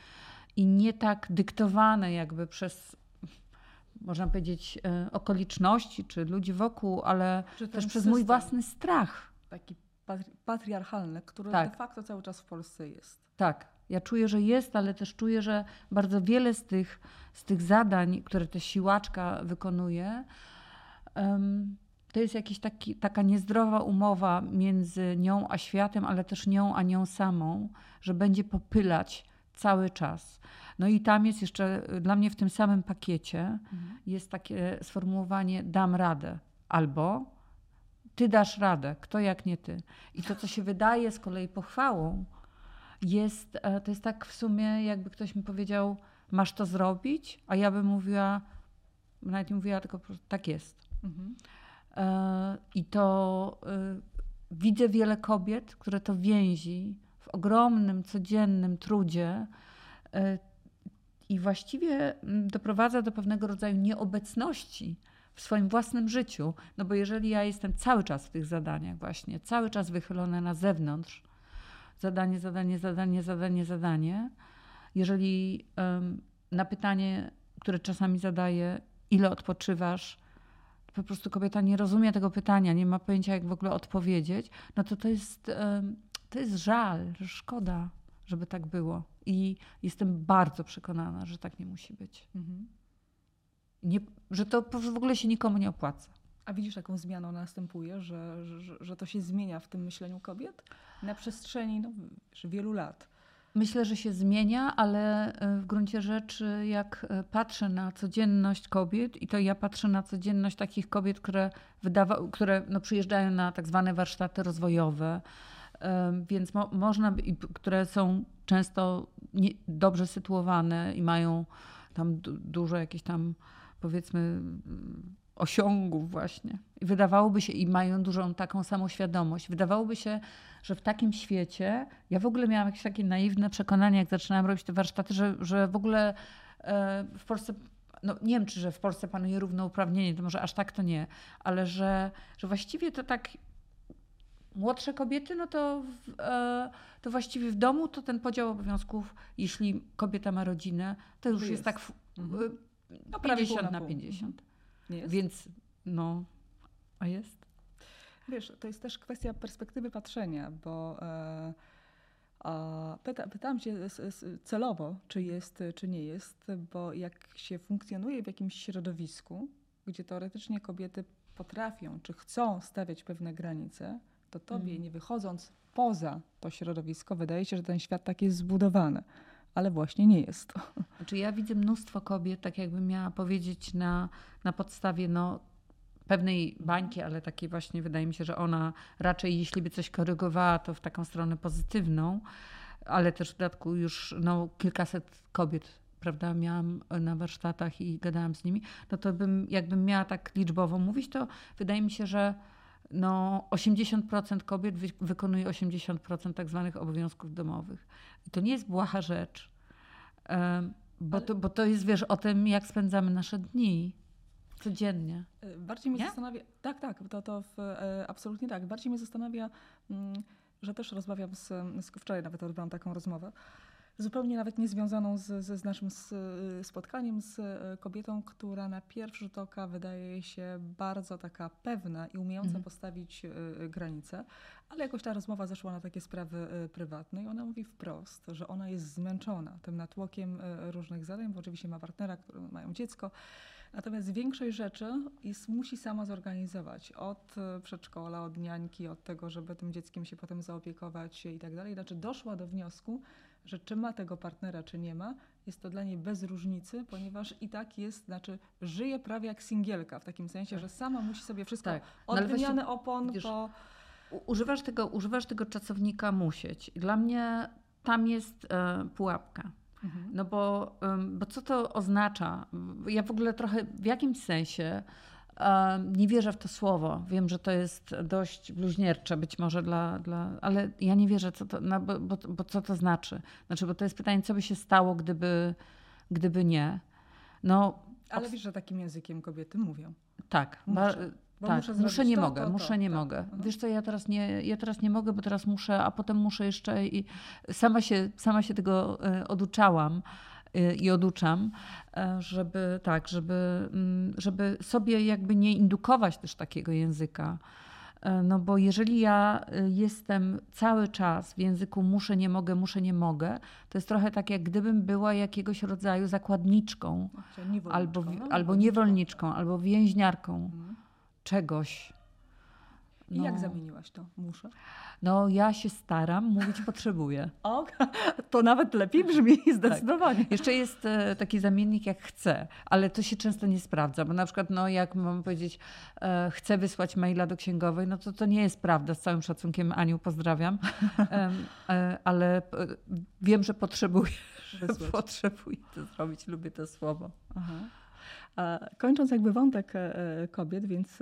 [SPEAKER 2] i nie tak dyktowane jakby przez można powiedzieć, e, okoliczności czy ludzi wokół, ale też przez system, mój własny strach.
[SPEAKER 1] Taki patriarchalny, który tak. de facto cały czas w Polsce jest.
[SPEAKER 2] Tak. Ja czuję, że jest, ale też czuję, że bardzo wiele z tych, z tych zadań, które ta siłaczka wykonuje, um, to jest jakaś taka niezdrowa umowa między nią a światem, ale też nią a nią samą, że będzie popylać cały czas. No i tam jest jeszcze, y, dla mnie w tym samym pakiecie mhm. jest takie sformułowanie dam radę albo ty dasz radę, kto jak nie ty. I to, co się wydaje z kolei pochwałą, jest, e, to jest tak w sumie, jakby ktoś mi powiedział, masz to zrobić, a ja bym mówiła, nawet nie mówiła, tylko tak jest. Mhm. E, I to y, widzę wiele kobiet, które to więzi w ogromnym, codziennym trudzie e, i właściwie mm, doprowadza do pewnego rodzaju nieobecności w swoim własnym życiu. No bo jeżeli ja jestem cały czas w tych zadaniach, właśnie, cały czas wychylona na zewnątrz, zadanie, zadanie, zadanie, zadanie, zadanie, jeżeli na pytanie, które czasami zadaję, ile odpoczywasz, po prostu kobieta nie rozumie tego pytania, nie ma pojęcia, jak w ogóle odpowiedzieć, no to to jest, to jest żal, szkoda żeby tak było. I jestem bardzo przekonana, że tak nie musi być. Mhm. Nie, że to w ogóle się nikomu nie opłaca.
[SPEAKER 1] A widzisz, jaką zmianą następuje, że, że, że to się zmienia w tym myśleniu kobiet na przestrzeni no, wielu lat?
[SPEAKER 2] Myślę, że się zmienia, ale e, w gruncie rzeczy, jak e, patrzę na codzienność kobiet, i to ja patrzę na codzienność takich kobiet, które, wydawa, które no, przyjeżdżają na tak zwane warsztaty rozwojowe, więc mo, można, które są często nie, dobrze sytuowane i mają tam dużo jakichś tam, powiedzmy, osiągów właśnie. I wydawałoby się, i mają dużą taką samoświadomość, wydawałoby się, że w takim świecie, ja w ogóle miałam jakieś takie naiwne przekonanie, jak zaczynałam robić te warsztaty, że, że w ogóle e, w Polsce no nie wiem, czy że w Polsce panuje równouprawnienie, to może aż tak to nie, ale że, że właściwie to tak młodsze kobiety, no to, e, to właściwie w domu to ten podział obowiązków, jeśli kobieta ma rodzinę, to już jest, jest tak w, mhm. no, 50 na 50. Nie jest? Więc no, a jest?
[SPEAKER 1] Wiesz, to jest też kwestia perspektywy patrzenia, bo e, pyta, pytałam cię celowo, czy jest, czy nie jest, bo jak się funkcjonuje w jakimś środowisku, gdzie teoretycznie kobiety potrafią, czy chcą stawiać pewne granice, to tobie, mm. nie wychodząc poza to środowisko, wydaje się, że ten świat tak jest zbudowany ale właśnie nie jest to.
[SPEAKER 2] Znaczy ja widzę mnóstwo kobiet, tak jakbym miała powiedzieć na, na podstawie no, pewnej bańki, ale takiej właśnie wydaje mi się, że ona raczej jeśli by coś korygowała, to w taką stronę pozytywną, ale też w dodatku już no, kilkaset kobiet prawda, miałam na warsztatach i gadałam z nimi, no to bym, jakbym miała tak liczbowo mówić, to wydaje mi się, że no 80% kobiet wy, wykonuje 80% tak zwanych obowiązków domowych. I to nie jest błaha rzecz, bo, to, bo to jest, wiesz, o tym, jak spędzamy nasze dni codziennie.
[SPEAKER 1] E, bardziej mnie nie? zastanawia, tak, tak, to, to w, e, absolutnie tak. Bardziej mnie zastanawia, mm, że też rozmawiam z, z wczoraj nawet odbyłam taką rozmowę, zupełnie nawet niezwiązaną z, z, z naszym spotkaniem z e, kobietą, która na pierwszy rzut oka wydaje się bardzo taka pewna i umiejąca mhm. postawić e, granice, ale jakoś ta rozmowa zeszła na takie sprawy prywatne i ona mówi wprost, że ona jest zmęczona tym natłokiem różnych zadań, bo oczywiście ma partnera, który mają dziecko. Natomiast większość rzeczy jest, musi sama zorganizować. Od przedszkola, od niańki, od tego, żeby tym dzieckiem się potem zaopiekować i tak dalej. Znaczy doszła do wniosku, że czy ma tego partnera, czy nie ma, jest to dla niej bez różnicy, ponieważ i tak jest, znaczy żyje prawie jak singielka, w takim sensie, tak. że sama musi sobie wszystko, tak. no, od wymiany opon wiesz, po...
[SPEAKER 2] Używasz tego, używasz tego czasownika musieć. Dla mnie tam jest e, pułapka. Mhm. No bo, bo co to oznacza? Ja w ogóle trochę w jakimś sensie nie wierzę w to słowo. Wiem, że to jest dość bluźniercze być może dla, dla ale ja nie wierzę, co to, no, bo, bo, bo, co to znaczy. Znaczy, bo to jest pytanie, co by się stało, gdyby, gdyby nie. No,
[SPEAKER 1] ale wiesz, że takim językiem kobiety mówią.
[SPEAKER 2] Tak. Muszę. tak, muszę, muszę nie to, mogę, to, muszę nie mogę. Mhm. Wiesz co, ja teraz nie, ja teraz nie mogę, bo teraz muszę, a potem muszę jeszcze i sama się, sama się tego e, oduczałam. Y, i oduczam, e, żeby tak, żeby, mm, żeby sobie jakby nie indukować też takiego języka. E, no bo jeżeli ja y, jestem cały czas w języku muszę, nie mogę, muszę, nie mogę, to jest trochę tak, jak gdybym była jakiegoś rodzaju zakładniczką, albo, no, albo niewolniczką, albo więźniarką mhm. czegoś.
[SPEAKER 1] No. I jak zamieniłaś to? Muszę?
[SPEAKER 2] No ja się staram, mówić potrzebuję.
[SPEAKER 1] O, to nawet lepiej brzmi tak. zdecydowanie.
[SPEAKER 2] Tak. Jeszcze jest e, taki zamiennik jak chcę, ale to się często nie sprawdza, bo na przykład no, jak mam powiedzieć e, chcę wysłać maila do księgowej, no to to nie jest prawda. Z całym szacunkiem Aniu pozdrawiam, e, ale wiem, że potrzebuję, że potrzebuję to zrobić, lubię to słowo. Aha.
[SPEAKER 1] Kończąc jakby wątek kobiet, więc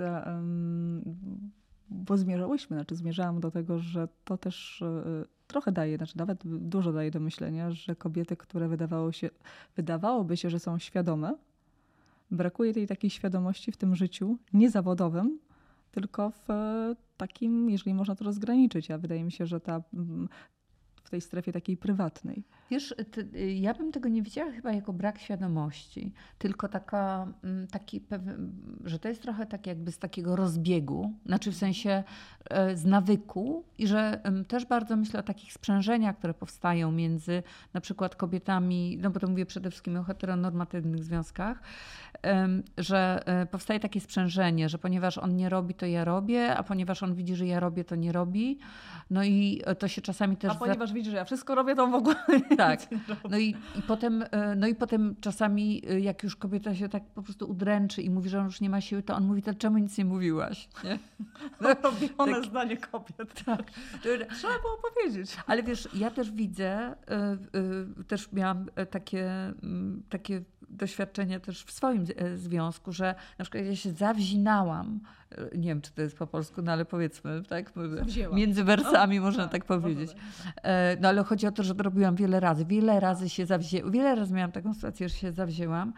[SPEAKER 1] bo zmierzałyśmy, znaczy zmierzałam do tego, że to też e, trochę daje, znaczy nawet dużo daje do myślenia, że kobiety, które wydawało się, wydawałoby się, że są świadome, brakuje tej takiej świadomości w tym życiu niezawodowym, tylko w takim, jeżeli można to rozgraniczyć. A wydaje mi się, że ta w tej strefie takiej prywatnej.
[SPEAKER 2] Wiesz, ty, ja bym tego nie widziała chyba jako brak świadomości, tylko taka, mm, taki że to jest trochę tak jakby z takiego rozbiegu, znaczy w sensie e, z nawyku i że też bardzo myślę o takich sprzężeniach, które powstają między na przykład kobietami, no bo to mówię przede wszystkim o heteronormatywnych związkach, że e, powstaje takie sprzężenie, że ponieważ on nie robi, to ja robię, a ponieważ on widzi, że ja robię, to nie robi. No i to się czasami też...
[SPEAKER 1] A ponieważ widzi, że ja wszystko robię, to w ogóle
[SPEAKER 2] Tak. No i, i, potem, e, no i potem czasami e, jak już kobieta się tak po prostu udręczy i mówi, że on już nie ma siły, to on mówi, to czemu nic nie mówiłaś? Nie?
[SPEAKER 1] No, robione tak, zdanie kobiet. Tak. Trzeba było powiedzieć.
[SPEAKER 2] Ale wiesz, ja też widzę, też miałam takie, takie doświadczenie też w swoim e, związku, że na przykład ja się zawzinałam, e, nie wiem czy to jest po polsku, no ale powiedzmy, tak? Między wersami o, można tak, tak powiedzieć. E, no ale chodzi o to, że to robiłam wiele razy. Wiele razy się zawzięłam, wiele razy miałam taką sytuację, że się zawzięłam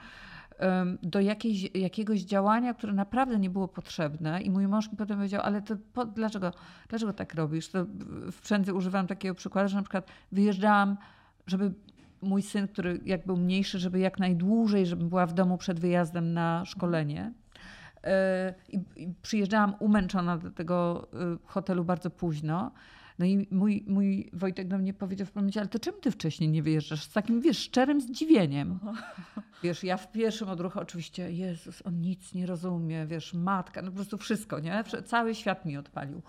[SPEAKER 2] do jakiejś, jakiegoś działania, które naprawdę nie było potrzebne. I mój mąż mi potem powiedział, ale to po, dlaczego, dlaczego tak robisz? To w Przędzy używam takiego przykładu, że na przykład wyjeżdżałam, żeby mój syn, który jak był mniejszy, żeby jak najdłużej, żebym była w domu przed wyjazdem na szkolenie. E, I, I, przyjeżdżałam umęczona do tego e, hotelu bardzo późno. No i mój, mój Wojtek do mnie powiedział w pewnym ale to czemu ty wcześniej nie wyjeżdżasz? Z takim, wiesz, szczerym zdziwieniem. Wiesz, ja w pierwszym odruchu oczywiście, Jezus, on nic nie rozumie, wiesz, matka, no po prostu wszystko, nie? Cały świat mi odpalił.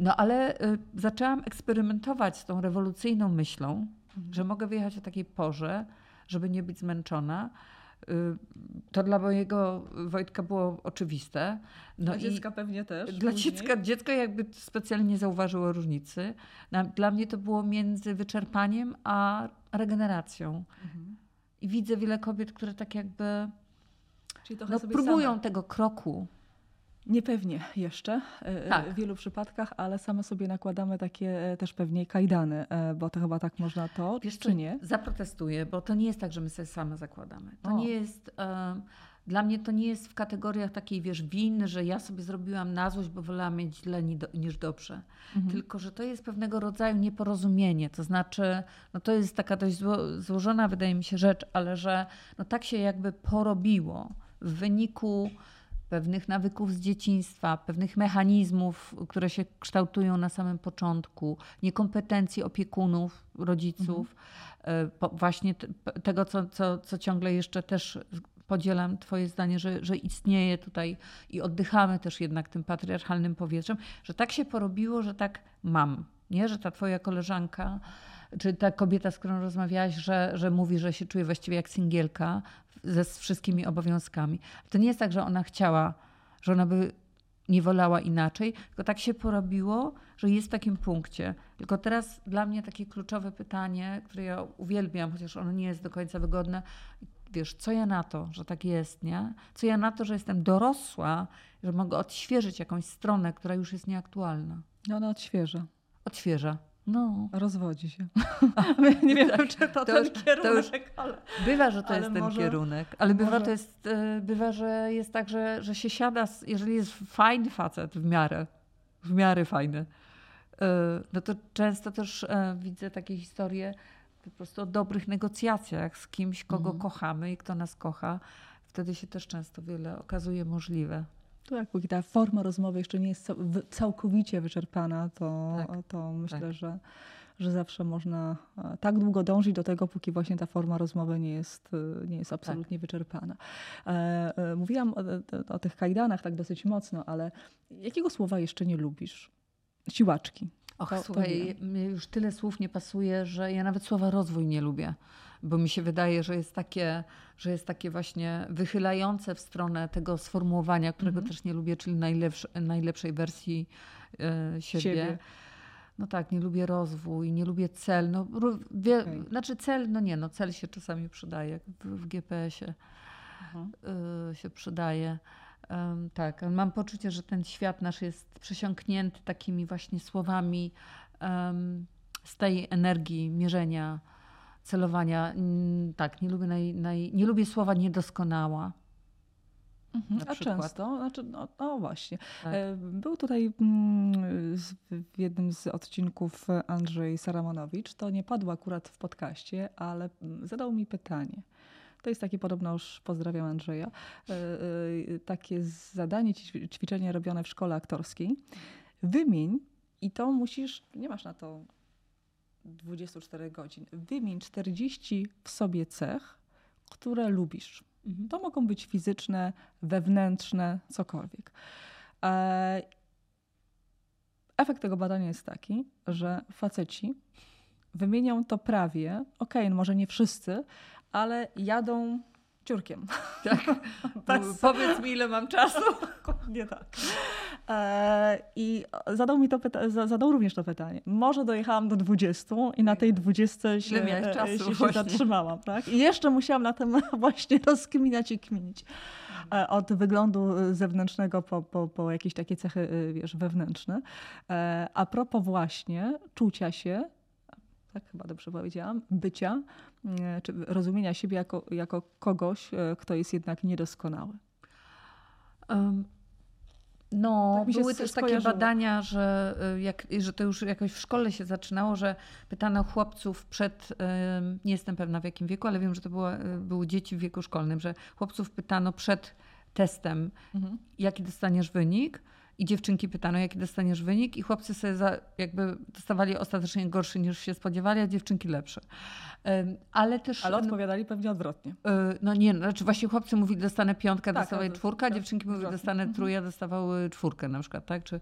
[SPEAKER 2] No ale e, zaczęłam eksperymentować z tą rewolucyjną myślą, mhm. że mogę wyjechać o takiej porze, żeby nie być zmęczona. Y, to dla mojego Wojtka było oczywiste.
[SPEAKER 1] No dla dziecka pewnie też.
[SPEAKER 2] Dla dziecka, dziecko jakby specjalnie nie zauważyło różnicy. Dla mnie to było między wyczerpaniem a regeneracją. Mhm. I widzę wiele kobiet, które tak jakby no, próbują same. tego kroku
[SPEAKER 1] Niepewnie jeszcze e, e, tak. w wielu przypadkach, ale same sobie nakładamy takie e, też pewnie kajdany, bo to chyba tak można to, Wiesz, czy nie?
[SPEAKER 2] Zaprotestuję, bo to nie jest tak, że my sobie same zakładamy. To o. nie jest... Dla mnie to nie jest w kategoriach takiej, wiesz, winy, że ja sobie zrobiłam na złość, bo wolałam mieć źle niż dobrze. Mhm. Tylko, że to jest pewnego rodzaju nieporozumienie. To znaczy, no to jest taka dość zło, złożona, wydaje mi się, rzecz, ale że no tak się jakby porobiło w wyniku pewnych nawyków z dzieciństwa, pewnych mechanizmów, które się kształtują na samym początku, niekompetencji opiekunów, rodziców, mhm. właśnie tego, co, co, co ciągle jeszcze też podzielam Twoje zdanie, że, że istnieje tutaj i oddychamy też jednak tym patriarchalnym powietrzem, że tak się porobiło, że tak mam. Nie, że ta Twoja koleżanka czy ta kobieta, z którą rozmawiałaś, że, że mówi, że się czuje właściwie jak singielka ze wszystkimi obowiązkami. To nie jest tak, że ona chciała, że ona by nie wolała inaczej, tylko tak się porobiło, że jest w takim punkcie. Tylko teraz dla mnie takie kluczowe pytanie, które ja uwielbiam, chociaż ono nie jest do końca wygodne, wiesz, co ja na to, że tak jest, nie? Co ja na to, że jestem dorosła, że mogę odświeżyć jakąś stronę, która już jest nieaktualna.
[SPEAKER 1] No ona odświeża.
[SPEAKER 2] Odświeża. No.
[SPEAKER 1] Rozwodzi się. nie wiem, tak, czy to, to ten już, kierunek, to ale...
[SPEAKER 2] Bywa, że to jest ten może, kierunek, ale bywa, może... to jest, e, bywa, że jest tak, że, że się siada, jeżeli jest fajny facet w miarę, w miarę fajny, e, no to często też e, widzę takie historie po prostu o dobrych negocjacjach z kimś, kogo mhm. kochamy i kto nas kocha. Wtedy się też często wiele okazuje możliwe.
[SPEAKER 1] Tak, póki ta forma rozmowy jeszcze nie jest całkowicie wyczerpana, to, tak, to myślę, tak. że, że zawsze można e, tak długo dążyć do tego, póki właśnie ta forma rozmowy nie jest, e, nie jest absolutnie tak. wyczerpana. E, mówiłam o, o tych kajdanach tak dosyć mocno, ale jakiego słowa jeszcze nie lubisz? Siłaczki.
[SPEAKER 2] Och, to, słuchaj, to już tyle słów nie pasuje, że ja nawet słowa rozwój nie lubię bo mi się wydaje, że jest takie, że jest takie właśnie wychylające w stronę tego sformułowania, którego mhm. też nie lubię, czyli najlepszej wersji e, siebie. siebie. No tak, nie lubię rozwój, nie lubię cel. No, wie, okay. Znaczy cel, no nie, no cel się czasami przydaje w, w GPS-ie. Mhm. Y, się przydaje. Um, tak, mam poczucie, że ten świat nasz jest przesiąknięty takimi właśnie słowami um, z tej energii mierzenia celowania. Mm, tak, nie lubię, naj, naj, nie lubię słowa niedoskonała.
[SPEAKER 1] Mhm, a przykład. często, znaczy, no, no właśnie. Tak. E, był tutaj mm, w jednym z odcinków Andrzej Saramonowicz, to nie padło akurat w podcaście, ale mm, zadał mi pytanie. To jest takie podobno już, pozdrawiam Andrzeja, e, e, takie zadanie, ćwiczenie robione w szkole aktorskiej. Wymień i to musisz, nie masz na to 24 godzin, wymień 40 w sobie cech, które lubisz. Mhm. To mogą być fizyczne, wewnętrzne, cokolwiek. E, efekt tego badania jest taki, że faceci wymienią to prawie, okej, okay, może nie wszyscy, ale jadą ciurkiem.
[SPEAKER 2] Tak. Powiedz mi, ile mam czasu.
[SPEAKER 1] Nie tak. E, I zadał mi to pyta- zadał również to pytanie. Może dojechałam do 20 i na tej 20 się,
[SPEAKER 2] e,
[SPEAKER 1] czasu, się, się zatrzymałam. Tak? I jeszcze musiałam na tym właśnie rozkminiać i kminić. E, od wyglądu zewnętrznego po, po, po jakieś takie cechy wiesz, wewnętrzne. A propos właśnie czucia się, tak chyba dobrze powiedziałam, bycia, czy rozumienia siebie jako, jako kogoś, kto jest jednak niedoskonały. Um
[SPEAKER 2] no, tak były też skojarzyło. takie badania, że, y, jak, że to już jakoś w szkole się zaczynało, że pytano chłopców przed, nie jestem pewna w jakim wieku, ale wiem, że to było, y, były dzieci w wieku szkolnym, że chłopców pytano przed testem, mhm. jaki dostaniesz wynik i dziewczynki pytano, jaki dostaniesz wynik, i chłopcy sobie za, jakby dostawali ostatecznie gorszy niż się spodziewali, a dziewczynki lepsze. Ale też.
[SPEAKER 1] Ale odpowiadali pewnie odwrotnie.
[SPEAKER 2] E, no nie, znaczy właśnie chłopcy mówili, dostanę piątkę, tak, dostawały czwórkę, a dziewczynki mówiły, dostanę mhm. trójkę, dostawały czwórkę na przykład, tak? Czy,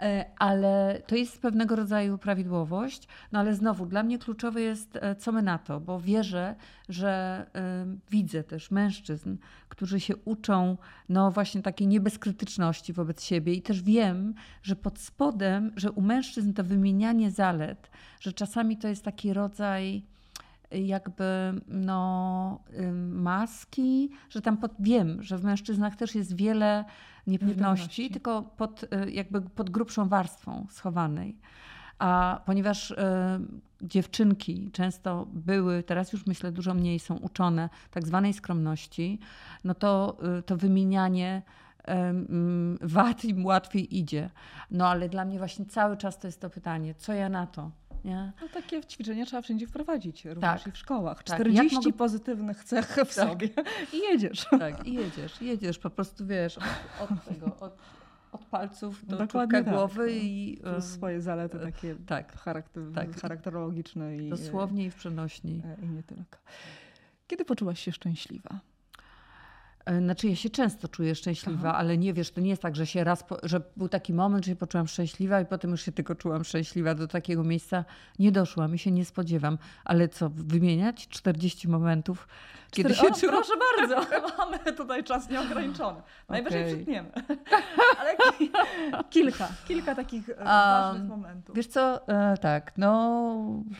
[SPEAKER 2] e, ale to jest pewnego rodzaju prawidłowość, no ale znowu, dla mnie kluczowe jest, e, co my na to, bo wierzę, że widzę też mężczyzn, którzy się uczą, no właśnie takiej niebezkrytyczności wobec siebie też wiem, że pod spodem, że u mężczyzn to wymienianie zalet, że czasami to jest taki rodzaj jakby no, maski, że tam pod, wiem, że w mężczyznach też jest wiele niepewności, niepewności. tylko pod, y, jakby pod grubszą warstwą schowanej. A ponieważ y, dziewczynki często były, teraz już myślę dużo mniej są uczone tak zwanej skromności, no to y, to wymienianie wad im łatwiej idzie. No ale dla mnie właśnie cały czas to jest to pytanie, co ja na to?
[SPEAKER 1] Nie? No, takie ćwiczenia trzeba wszędzie wprowadzić, również tak. i w szkołach. Tak. 40 mogę... pozytywnych cech w tak. sobie i jedziesz.
[SPEAKER 2] Tak, i jedziesz, jedziesz, po prostu wiesz, od, od tego, od, od palców do Dokładnie tak. głowy i...
[SPEAKER 1] Plus swoje zalety takie tak. Charakter, tak. charakterologiczne. I,
[SPEAKER 2] Dosłownie i w przenośni.
[SPEAKER 1] E, I nie tylko. Kiedy poczułaś się szczęśliwa?
[SPEAKER 2] E, znaczy ja się często czuję szczęśliwa, Aha. ale nie wiesz, to nie jest tak, że się raz, po, że był taki moment, że się poczułam szczęśliwa i potem już się tylko czułam szczęśliwa. Do takiego miejsca nie doszłam i się nie spodziewam. Ale co, wymieniać 40 momentów,
[SPEAKER 1] kiedy się o, Proszę bardzo, mamy tutaj czas nieograniczony. Najwyżej okay. przytniemy. ale kilka, kilka takich um, ważnych momentów.
[SPEAKER 2] Wiesz co, e, tak, no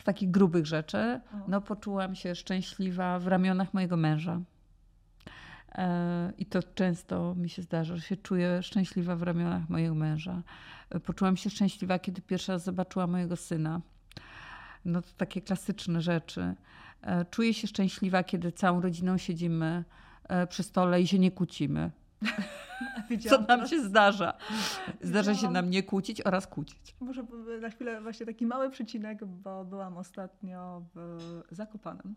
[SPEAKER 2] z takich grubych rzeczy, no poczułam się szczęśliwa w ramionach mojego męża. E, I to często mi się zdarza, że się czuję szczęśliwa w ramionach mojego męża. E, poczułam się szczęśliwa, kiedy pierwszy raz zobaczyła mojego syna. No to takie klasyczne rzeczy. E, czuję się szczęśliwa, kiedy całą rodziną siedzimy przy stole i się nie kłócimy. Co nam się zdarza? Zdarza się nam nie kłócić oraz kłócić.
[SPEAKER 1] Muszę na chwilę właśnie taki mały przecinek, bo byłam ostatnio w Zakopanem.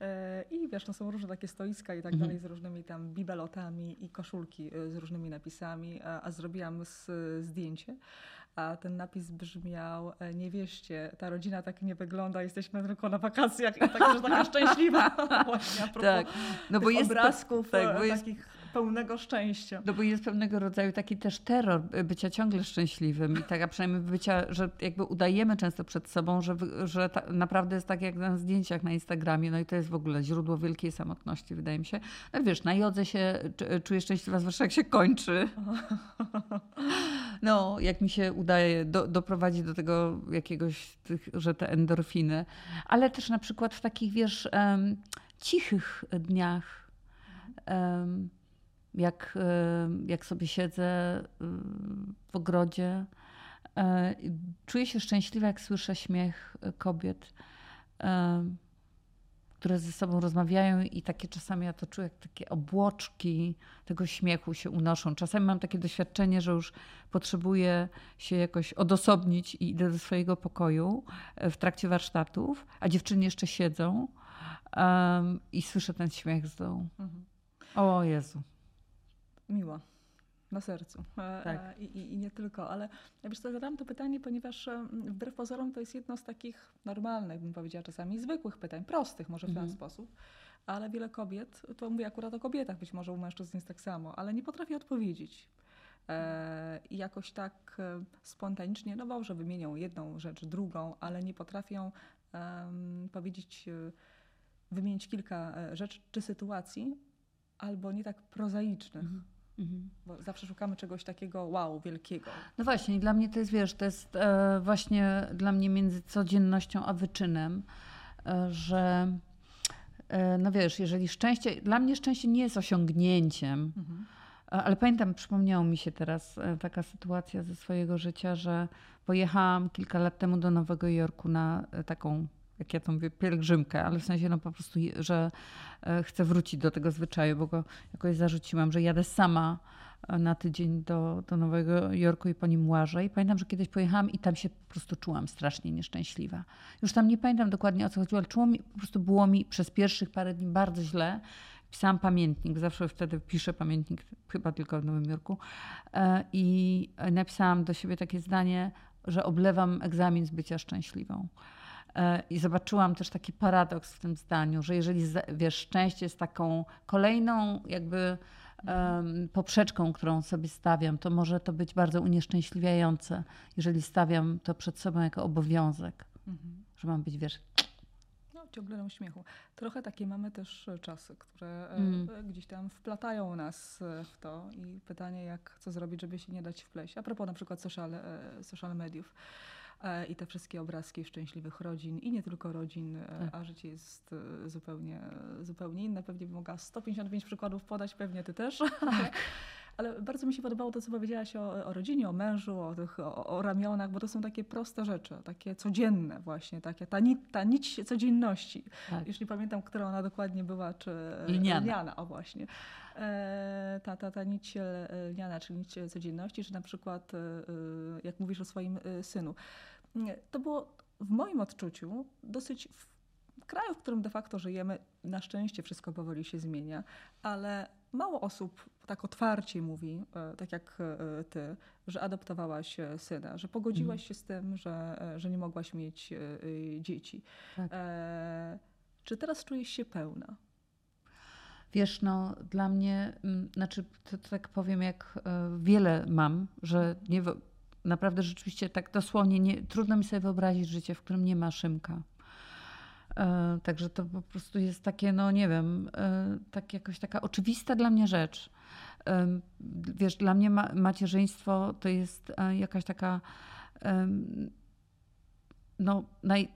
[SPEAKER 1] E, I wiesz, no są różne takie stoiska i tak mhm. dalej z różnymi tam bibelotami i koszulki e, z różnymi napisami, a, a zrobiłam zdjęcie a ten napis brzmiał e, niewieście, ta rodzina tak nie wygląda, jesteśmy tylko na wakacjach i tak, że taka szczęśliwa właśnie a propos tak. no bo jest obrazków tak, bo takich jest pełnego szczęścia.
[SPEAKER 2] No bo jest pewnego rodzaju taki też terror bycia ciągle szczęśliwym i tak, a przynajmniej bycia, że jakby udajemy często przed sobą, że, że ta, naprawdę jest tak jak na zdjęciach na Instagramie, no i to jest w ogóle źródło wielkiej samotności, wydaje mi się. No wiesz, na jodze się czuję szczęśliwa, zwłaszcza jak się kończy. No, jak mi się udaje do, doprowadzić do tego jakiegoś, tych, że te endorfiny, ale też na przykład w takich, wiesz, um, cichych dniach. Um, jak, e, jak sobie siedzę e, w ogrodzie. E, czuję się szczęśliwa, jak słyszę śmiech kobiet, które ze sobą rozmawiają i takie czasami ja to czuję, jak takie obłoczki tego śmiechu się unoszą. Czasami mam takie doświadczenie, że już potrzebuję się jakoś odosobnić i idę do swojego pokoju w trakcie warsztatów, a dziewczyny jeszcze siedzą i słyszę ten śmiech z dołu. Mhm. O Jezu.
[SPEAKER 1] Miło na sercu. E, tak. I, I, nie tylko, ale ja wiesz zadałam to pytanie, ponieważ wbrew pozorom to jest jedno z takich normalnych, bym powiedziała czasami, zwykłych pytań, prostych może w ten mhm. sposób, ale wiele kobiet, to mówię akurat o kobietach, być może u mężczyzn jest tak samo, ale nie potrafi odpowiedzieć. E, I jakoś tak e, spontanicznie, no dobrze, wymienią jedną rzecz, drugą, ale nie potrafią um, powiedzieć, wymienić kilka rzeczy czy sytuacji, albo nie tak prozaicznych. Mhm Mhm. Bo zawsze szukamy czegoś takiego wow, wielkiego.
[SPEAKER 2] No właśnie, dla mnie to jest, wiesz, to jest e, właśnie dla mnie między codziennością a wyczynem, e, że e, no wiesz, jeżeli szczęście, dla mnie szczęście nie jest osiągnięciem, mhm. E, ale pamiętam, przypomniało mi się teraz e, taka sytuacja ze swojego życia, że pojechałam kilka lat temu do Nowego Jorku na e, taką jak ja to mówię, pielgrzymkę, ale w sensie no po prostu, że e, chcę wrócić do tego zwyczaju, bo go jakoś zarzuciłam, że jadę sama e, na tydzień do, do Nowego Jorku i po nim łażę. I pamiętam, że kiedyś pojechałam i tam się po prostu czułam strasznie nieszczęśliwa. Już tam nie pamiętam dokładnie o co chodziło, ale czuło mi, po prostu było mi przez pierwszych parę dni bardzo źle. Pisałam pamiętnik, zawsze wtedy piszę pamiętnik, chyba tylko w Nowym Jorku. E, I napisałam do siebie takie zdanie, że oblewam egzamin z bycia szczęśliwą. E, I zobaczyłam też taki paradoks w tym zdaniu, że jeżeli wiesz, szczęście jest taką kolejną jakby um, poprzeczką, którą sobie stawiam, to może to być bardzo unieszczęśliwiające, jeżeli stawiam to przed sobą jako obowiązek, mhm. że mam być, wiesz,
[SPEAKER 1] no, ciągle uśmiechu. Trochę takie mamy też czasy, które mm. gdzieś tam wplatają nas w to i pytanie, jak co zrobić, żeby się nie dać wpleść. A propos na przykład social, e, social mediów. E, i te wszystkie obrazki szczęśliwych rodzin i nie tylko rodzin, e, tak. a życie jest e, zupełnie, zupełnie inne. Pewnie bym mogła 155 przykładów podać, pewnie ty też. Tak. Ale bardzo mi się podobało to, co powiedziałaś o, o rodzinie, o mężu, o, tych, o, o, ramionach, bo to są takie proste rzeczy, takie codzienne właśnie, takie, ta, nić, ta nić codzienności. Tak. Już nie pamiętam, która ona dokładnie była, czy
[SPEAKER 2] liniana,
[SPEAKER 1] liniana o właśnie. E, ta, ta, ta nić lniana, czyli nić codzienności, czy na przykład, jak mówisz o swoim synu to było w moim odczuciu dosyć w kraju, w którym de facto żyjemy, na szczęście wszystko powoli się zmienia, ale mało osób tak otwarcie mówi, e, tak jak e, ty, że adoptowałaś e, syna, że pogodziłaś mhm. się z tym, że, że nie mogłaś mieć dzieci. Tak. czy teraz czujesz się pełna?
[SPEAKER 2] Wiesz, no dla mnie, mm, znaczy to, to tak powiem, jak wiele mam, że nie, Naprawdę rzeczywiście tak dosłownie nie, trudno mi sobie wyobrazić życie, w którym nie ma Szymka. E, także to po prostu jest takie, no nie wiem, e, tak jakoś taka oczywista dla mnie rzecz. E, wiesz, dla mnie ma, macierzyństwo to jest jakaś taka no, naj,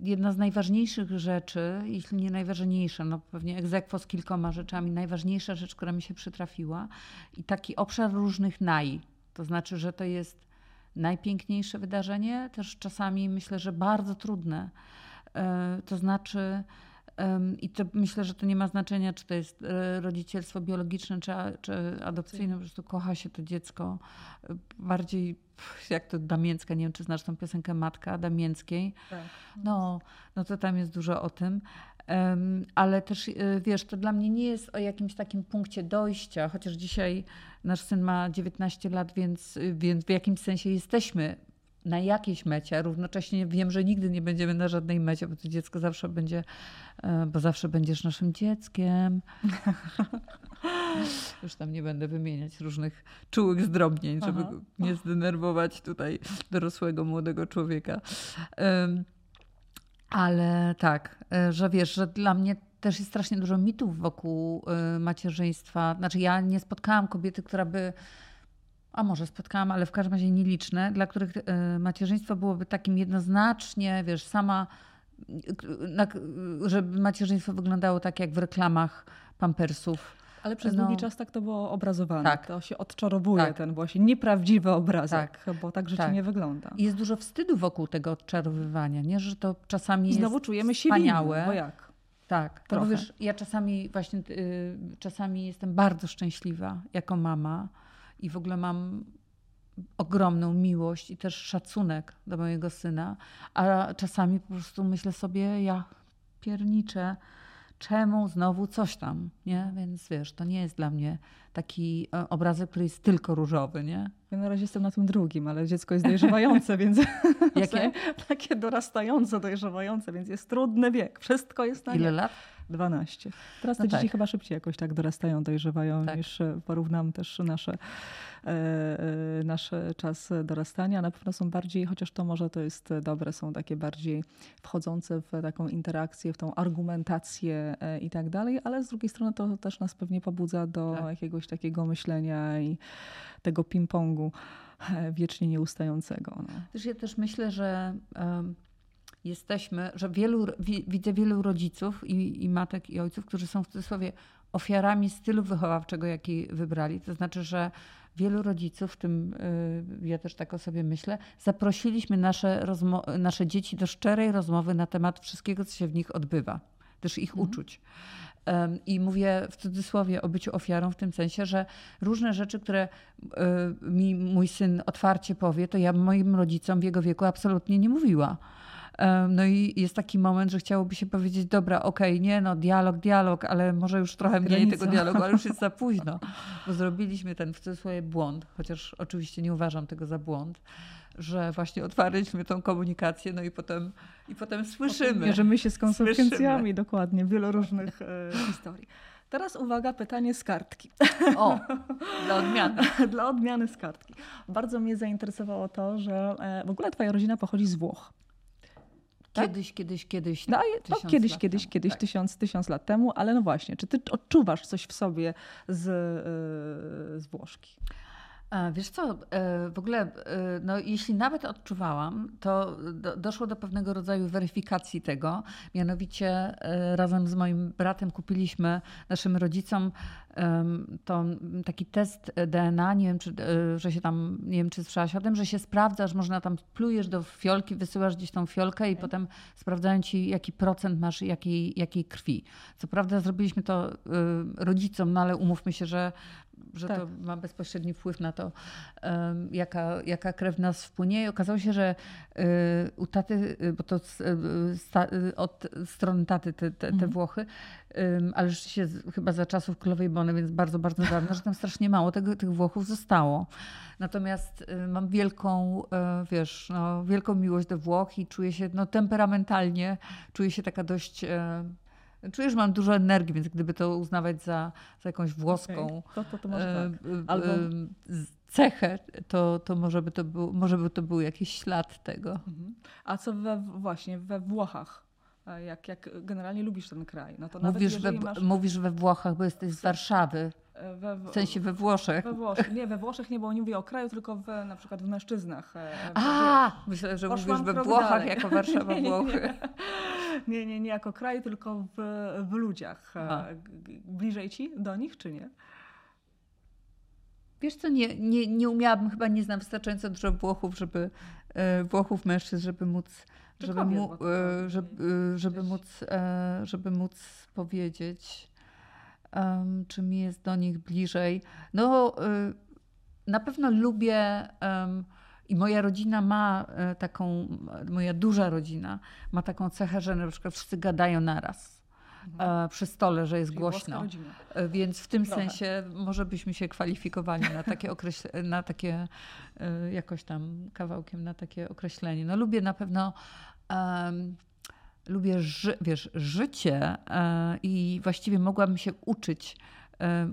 [SPEAKER 2] jedna z najważniejszych rzeczy, jeśli nie najważniejsza, no pewnie egzekwo z kilkoma rzeczami, najważniejsza rzecz, która mi się przytrafiła i taki obszar różnych naj. To znaczy, że to jest najpiękniejsze wydarzenie, też czasami myślę, że bardzo trudne. E, to znaczy, i to myślę, że to nie ma znaczenia, czy to jest e, rodzicielstwo biologiczne, czy, czy adopcyjne, po prostu kocha się to dziecko bardziej, jak to Damięcka, nie wiem, czy znasz tą piosenkę Matka Damięckiej. Tak. No, no to tam jest dużo o tym. Ale też, wiesz, to dla mnie nie jest o jakimś takim punkcie dojścia, chociaż dzisiaj Nasz syn ma 19 lat, więc, więc w jakimś sensie jesteśmy na jakiejś mecie, a równocześnie wiem, że nigdy nie będziemy na żadnej mecie, bo to dziecko zawsze będzie, e, bo zawsze będziesz naszym dzieckiem. Już tam nie będę wymieniać różnych czułych zdrobnień, żeby Aha. nie zdenerwować tutaj dorosłego, młodego człowieka. Ale tak, e, że wiesz, że dla mnie też jest strasznie dużo mitów wokół y, macierzyństwa. Znaczy, ja nie spotkałam kobiety, która by. A może spotkałam, ale w każdym razie nieliczne, dla których y, macierzyństwo byłoby takim jednoznacznie, wiesz, sama, żeby macierzyństwo wyglądało tak jak w reklamach pampersów.
[SPEAKER 1] Ale przez no. długi czas tak to było obrazowane. Tak. To się odczarowuje tak. ten właśnie nieprawdziwy obrazek, tak. bo tak życie tak. nie wygląda.
[SPEAKER 2] I jest dużo wstydu wokół tego odczarowywania, nie? że to czasami I
[SPEAKER 1] znowu
[SPEAKER 2] jest
[SPEAKER 1] czujemy
[SPEAKER 2] wspaniałe.
[SPEAKER 1] się winni, bo jak?
[SPEAKER 2] Tak, to wiesz, ja czasami właśnie y, czasami jestem bardzo szczęśliwa jako mama i w ogóle mam ogromną miłość i też szacunek do mojego syna, a czasami po prostu myślę sobie, ja pierniczę, czemu znowu coś tam, nie? Więc wiesz, to nie jest dla mnie taki e, obrazek, który jest tylko różowy, nie?
[SPEAKER 1] Ja na razie jestem na tym drugim, ale dziecko jest dojrzewające, więc...
[SPEAKER 2] Jakie?
[SPEAKER 1] Takie dorastające, dojrzewające, więc jest trudny wiek. Wszystko jest na
[SPEAKER 2] Ile lat?
[SPEAKER 1] 12. Teraz te no dzieci tak. chyba szybciej jakoś tak dorastają, dojrzewają, tak. niż e, porównam też nasze, e, e, nasz czas dorastania. Na pewno są bardziej, chociaż to może to jest dobre, są takie bardziej wchodzące w taką interakcję, w tą argumentację i tak dalej, ale z drugiej strony to też nas pewnie pobudza do tak. jakiegoś takiego myślenia i tego ping-pongu wiecznie nieustającego. No.
[SPEAKER 2] Też ja też myślę, że jesteśmy, że wielu, widzę wielu rodziców i, i matek i ojców, którzy są w cudzysłowie ofiarami stylu wychowawczego, jaki wybrali. To znaczy, że wielu rodziców, w tym y, ja też tak o sobie myślę, zaprosiliśmy nasze, nasze dzieci do szczerej rozmowy na temat wszystkiego, co się w nich odbywa, też ich mhm. uczuć. I mówię w cudzysłowie o byciu ofiarą w tym sensie, że różne rzeczy, które y, mi mój syn otwarcie powie, to ja moim rodzicom w jego wieku absolutnie nie mówiła. No i jest taki moment, że chciałoby się powiedzieć, dobra, okej, okay, nie no, dialog, dialog, ale może już trochę mniej tego dialogu, ale już jest za późno, bo zrobiliśmy ten w cudzysłowie błąd, chociaż oczywiście nie uważam tego za błąd, że właśnie otwarliśmy tą komunikację, no i potem, i potem słyszymy.
[SPEAKER 1] Mierzymy się z konsekwencjami słyszymy. dokładnie wielu różnych e, historii. Teraz uwaga, pytanie z kartki.
[SPEAKER 2] O, dla odmiany.
[SPEAKER 1] dla odmiany z kartki. Bardzo mnie zainteresowało to, że e, w ogóle twoja rodzina pochodzi z Włoch.
[SPEAKER 2] Tak? Kiedyś, kiedyś, kiedyś.
[SPEAKER 1] No, no kiedyś, kiedyś, kiedyś, tak. tysiąc, tysiąc lat temu, ale no właśnie, czy ty odczuwasz coś w sobie z, yy, z Włoszki?
[SPEAKER 2] Wiesz co, e, w ogóle, e, no, jeśli nawet odczuwałam, to do, doszło do pewnego rodzaju weryfikacji tego. Mianowicie e, razem z moim bratem kupiliśmy naszym rodzicom to taki test DNA, nie wiem, czy, że się tam, nie wiem, czy słyszałaś o tym, że się sprawdza, że można tam plujesz do fiolki, wysyłasz gdzieś tą fiolkę i okay. potem sprawdzają ci, jaki procent masz jakiej, jakiej krwi. Co prawda zrobiliśmy to rodzicom, no ale umówmy się, że że tak. to ma bezpośredni wpływ na to, jaka, jaka krew w nas wpłynie. I okazało się, że y, u taty, y, bo to y, od strony taty te, te, te mhm. Włochy, ale rzeczywiście chyba za czasów królowej Bony, więc bardzo, bardzo dawno, że tam strasznie mało tego, tych Włochów zostało. Natomiast mam wielką, wiesz, no, wielką miłość do Włoch i czuję się no, temperamentalnie, czuję się taka dość Czuję, że mam dużo energii, więc gdyby to uznawać za, za jakąś włoską okay.
[SPEAKER 1] to, to, to może tak.
[SPEAKER 2] Albo... cechę, to, to może, by to był, może by to był jakiś ślad tego. Mhm.
[SPEAKER 1] A co we, właśnie we Włochach? Jak, jak generalnie lubisz ten kraj?
[SPEAKER 2] No to mówisz, we, masz... mówisz we Włochach, bo jesteś z Warszawy. E, we, w sensie we Włoszech.
[SPEAKER 1] We Włoszech. Nie, we Włoszech nie, bo nie mówię o kraju, tylko w, na przykład w mężczyznach.
[SPEAKER 2] E, A, myślę, że Poszłam mówisz we Włochach dalej. jako Warszawa Włochy.
[SPEAKER 1] Nie, nie, nie, nie jako kraju, tylko w, w ludziach. E, Aha. Bliżej ci do nich, czy nie?
[SPEAKER 2] Wiesz co, nie, nie, nie umiałabym, chyba nie znam wystarczająco dużo Włochów, żeby Włochów mężczyzn, żeby móc żeby, mu, żeby, żeby, móc, żeby móc powiedzieć um, czy mi jest do nich bliżej. No, na pewno lubię um, i moja rodzina ma e, taką, moja duża rodzina ma taką cechę, że na przykład wszyscy gadają naraz. Mhm. E, przy stole, że jest Czyli głośno. E, więc w tym Trochę. sensie może byśmy się kwalifikowali na takie określenie, na takie jakoś tam kawałkiem na takie określenie. No lubię na pewno um, lubię ży wiesz, życie i właściwie mogłabym się uczyć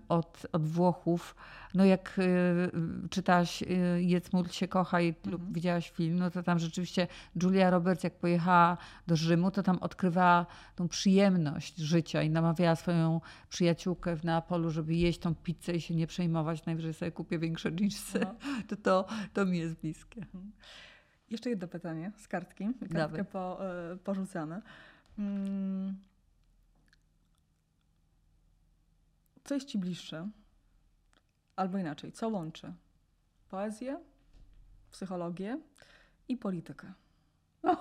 [SPEAKER 2] od, od Włochów. No jak e, czytałaś Jedz, módl się, kochaj lub mhm. widziałaś film, no to tam rzeczywiście Julia Roberts jak pojechała do Rzymu, to tam odkrywała tą przyjemność życia i namawiała swoją przyjaciółkę w Neapolu, żeby jeść tą pizzę i się nie przejmować, najwyżej sobie kupię większe jeansy. No. To, to, to mi jest bliskie. Mhm.
[SPEAKER 1] Jeszcze jedno pytanie z kartki. Kartkę po, y, porzucane. Mm. Co jest ci bliższe? Albo inaczej, co łączy poezję, psychologię i politykę?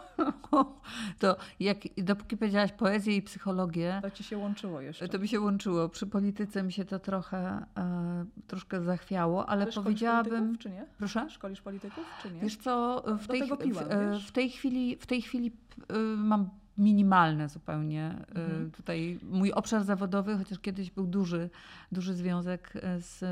[SPEAKER 2] To jak, dopóki powiedziałaś poezję i psychologię,
[SPEAKER 1] to ci się łączyło jeszcze.
[SPEAKER 2] To mi się łączyło. Przy polityce mi się to trochę e, troszkę zachwiało, ale, ale powiedziałabym.
[SPEAKER 1] czy nie?
[SPEAKER 2] Proszę?
[SPEAKER 1] Szkolisz polityków, czy nie?
[SPEAKER 2] Wiesz co, w, tej,
[SPEAKER 1] piłam, w,
[SPEAKER 2] e, w, tej chwili, w tej chwili e, mam minimalne zupełnie. E, mhm. Tutaj mój obszar zawodowy, chociaż kiedyś był duży, duży związek z,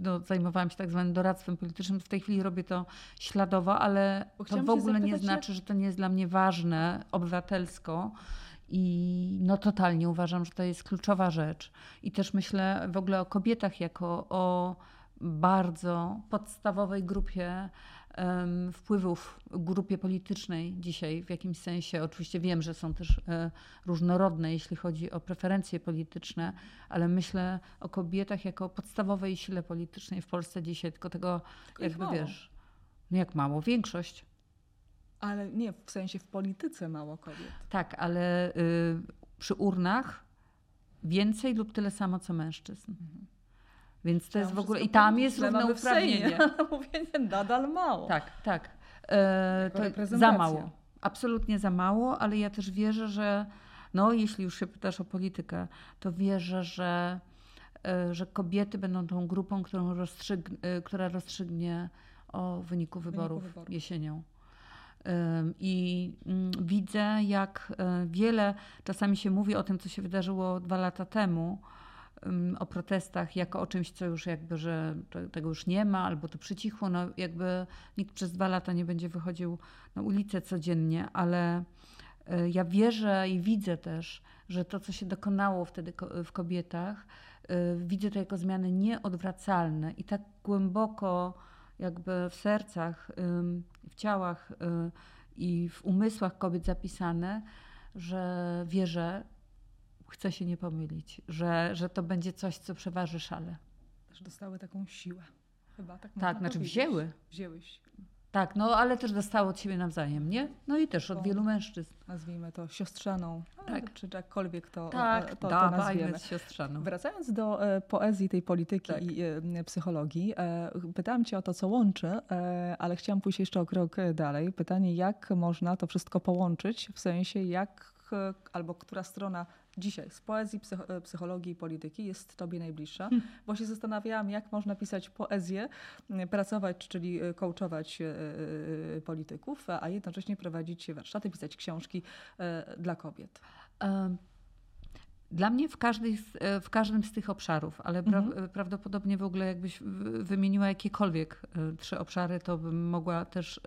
[SPEAKER 2] no, zajmowałam się tak zwanym doradztwem politycznym. W tej chwili robię to śladowo, ale to w ogóle nie znaczy, że to nie jest dla mnie ważne obywatelsko. I no totalnie uważam, że to jest kluczowa rzecz. I też myślę w ogóle o kobietach jako o bardzo podstawowej grupie wpływów grupie politycznej dzisiaj w jakimś sensie. Oczywiście wiem, że są też e, różnorodne, jeśli chodzi o preferencje polityczne, ale myślę o kobietach jako podstawowej sile politycznej w Polsce dzisiaj, tylko tego tylko jakby mało. wiesz, no jak mało, większość.
[SPEAKER 1] Ale nie, w sensie w polityce mało kobiet.
[SPEAKER 2] Tak, ale y, przy urnach więcej lub tyle samo co mężczyzn. Mhm. Więc to jest w ogóle. I tam jest równouprawnienie.
[SPEAKER 1] Mówię, nadal mało.
[SPEAKER 2] Tak, tak. E, to za mało. Absolutnie za mało, ale ja też wierzę, że no, jeśli już się pytasz o politykę, to wierzę, że, e, że kobiety będą tą grupą, którą rozstrzyg, e, która rozstrzygnie o wyniku wyborów, wyniku wyborów. jesienią. I mm, widzę, jak e, wiele czasami się mówi o tym, co się wydarzyło dwa lata temu, o protestach jako o czymś, co już jakby, że tego już nie ma, albo to przycichło. No jakby nikt przez dwa lata nie będzie wychodził na ulicę codziennie, ale e, ja wierzę i widzę też, że to, co się dokonało wtedy w kobietach, e, widzę to jako zmiany nieodwracalne i tak głęboko jakby w sercach, w ciałach e, i w umysłach kobiet zapisane, że wierzę, chcę się nie pomylić, że, że to będzie coś, co przeważy szale.
[SPEAKER 1] Też dostały taką siłę. Chyba tak
[SPEAKER 2] Tak, znaczy powiedzieć. wzięły.
[SPEAKER 1] Wzięły
[SPEAKER 2] Tak, no ale też dostały od siebie nawzajem, nie? No i też od wielu mężczyzn.
[SPEAKER 1] Nazwijmy to siostrzaną, tak. czy jakkolwiek to,
[SPEAKER 2] tak,
[SPEAKER 1] to,
[SPEAKER 2] to nazwiemy. siostrzaną.
[SPEAKER 1] Wracając do e, poezji tej polityki tak. i e, psychologii, e, pytałam cię o to, co łączy, e, ale chciałam pójść jeszcze o krok dalej. Pytanie, jak można to wszystko połączyć, w sensie jak e, albo która strona dzisiaj z poezji, e, psychologii i polityki jest Tobie najbliższa, hmm. bo się zastanawiałam, jak można pisać poezję, pracować, czyli e, coachować e, polityków, a jednocześnie prowadzić warsztaty, pisać książki dla kobiet.
[SPEAKER 2] Dla mnie w, każdej, w każdym z tych obszarów, ale pra, mhm. prawdopodobnie w ogóle jakbyś wymieniła jakiekolwiek trzy obszary, to bym mogła też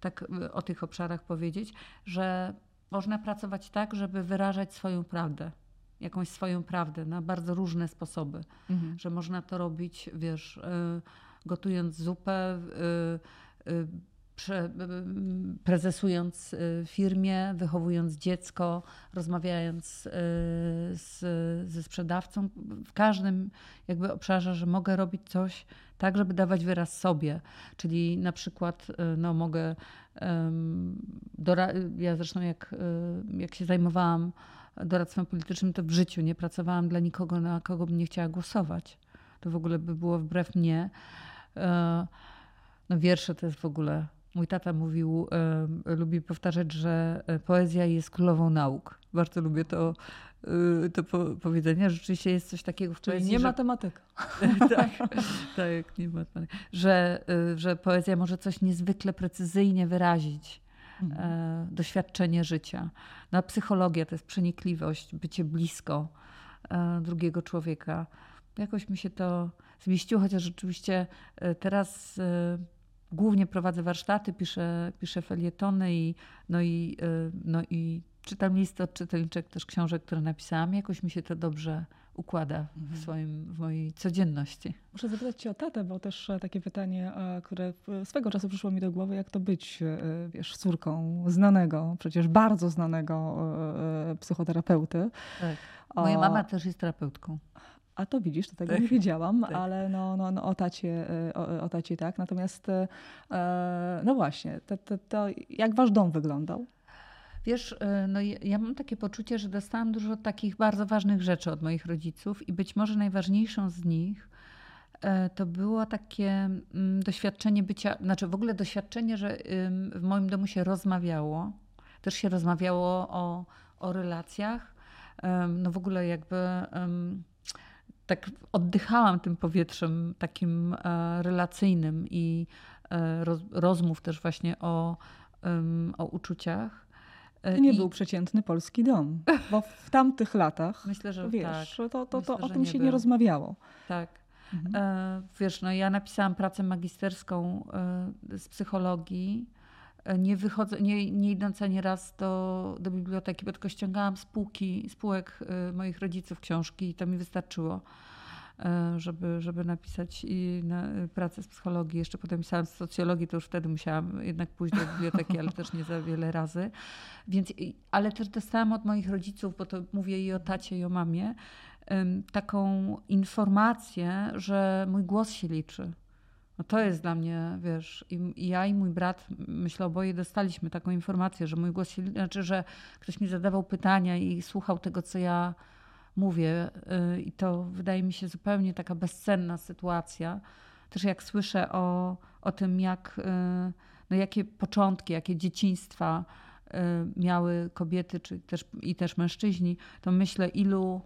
[SPEAKER 2] tak o tych obszarach powiedzieć, że można pracować tak, żeby wyrażać swoją prawdę, jakąś swoją prawdę na bardzo różne sposoby. Mhm. Że można to robić, wiesz, y, gotując zupę, y, y, prezesując firmie, wychowując dziecko, rozmawiając z, ze sprzedawcą, w każdym jakby obszarze, że mogę robić coś tak, żeby dawać wyraz sobie. Czyli na przykład no, mogę ja zresztą jak, y, jak się zajmowałam doradztwem politycznym, to w życiu nie pracowałam dla nikogo, na kogo bym nie chciała głosować. To w ogóle by było wbrew mnie. E, no wiersze to jest w ogóle... Mój tata mówił, lubi powtarzać, że poezja jest królową nauk. Bardzo lubię to Y, to po, powiedzenia. Rzeczywiście jest coś takiego w
[SPEAKER 1] Czyli
[SPEAKER 2] poezji.
[SPEAKER 1] nie że... matematyka.
[SPEAKER 2] tak, tak, nie matematyka. Że, y, że poezja może coś niezwykle precyzyjnie wyrazić. Mhm. E, doświadczenie życia. No, psychologia to jest przenikliwość, bycie blisko e, drugiego człowieka. Jakoś mi się to zmieściło, chociaż rzeczywiście e, teraz głównie prowadzę warsztaty, piszę, piszę felietony i, no i, no i czytam listy od czytelniczek też książek, które napisałam. Jakoś mi się to dobrze układa w, mhm. swoim, w mojej codzienności.
[SPEAKER 1] Muszę zapytać Cię o tatę, bo też e, takie pytanie, e, które swego czasu przyszło mi do głowy, jak to być, e, wiesz, córką znanego, przecież bardzo znanego psychoterapeuty.
[SPEAKER 2] Tak. Moja mama też jest terapeutką.
[SPEAKER 1] A to widzisz, to tego tak. nie wiedziałam, tak. ale no, no, no o, tacie, o, o tacie tak. Natomiast no właśnie, to, to, to jak wasz dom wyglądał?
[SPEAKER 2] Wiesz, e, no ja mam takie poczucie, że dostałam dużo takich bardzo ważnych rzeczy od moich rodziców i być może najważniejszą z nich e, to było takie mm, doświadczenie bycia, znaczy w ogóle doświadczenie, że w moim domu się rozmawiało. Też się rozmawiało o, o relacjach. No w ogóle jakby tak oddychałam tym powietrzem takim e, relacyjnym i e, rozmów też właśnie o, o uczuciach.
[SPEAKER 1] To nie I... był przeciętny polski dom, bo w tamtych latach,
[SPEAKER 2] myślę, że
[SPEAKER 1] wiesz,
[SPEAKER 2] tak.
[SPEAKER 1] to, to, myślę, to o tym nie się był. nie rozmawiało.
[SPEAKER 2] Tak. Mhm. E, wiesz, no ja napisałam pracę magisterską e, z psychologii, e, nie, wychodzę, nie, nie idąc ani raz do, do biblioteki, bo tylko ściągałam z półki, z półek moich rodziców książki i to mi wystarczyło. E, żeby, żeby napisać i na, pracę z psychologii. Jeszcze potem pisałam z socjologii, to już wtedy musiałam jednak pójść do biblioteki, ale też nie za wiele razy. Więc, ale też dostałam od moich rodziców, bo to mówię i o tacie, i o mamie, taką informację, że mój głos się liczy. No to jest dla mnie, wiesz, i, ja i mój brat, myślę, oboje dostaliśmy taką informację, że mój głos się znaczy, że ktoś mi zadawał pytania i słuchał tego, co ja mówię. Y, I to wydaje mi się zupełnie taka bezcenna sytuacja. Też jak słyszę o, o tym, jak, y, no jakie początki, jakie dzieciństwa y, miały kobiety czy też, i też mężczyźni, to myślę, ilu,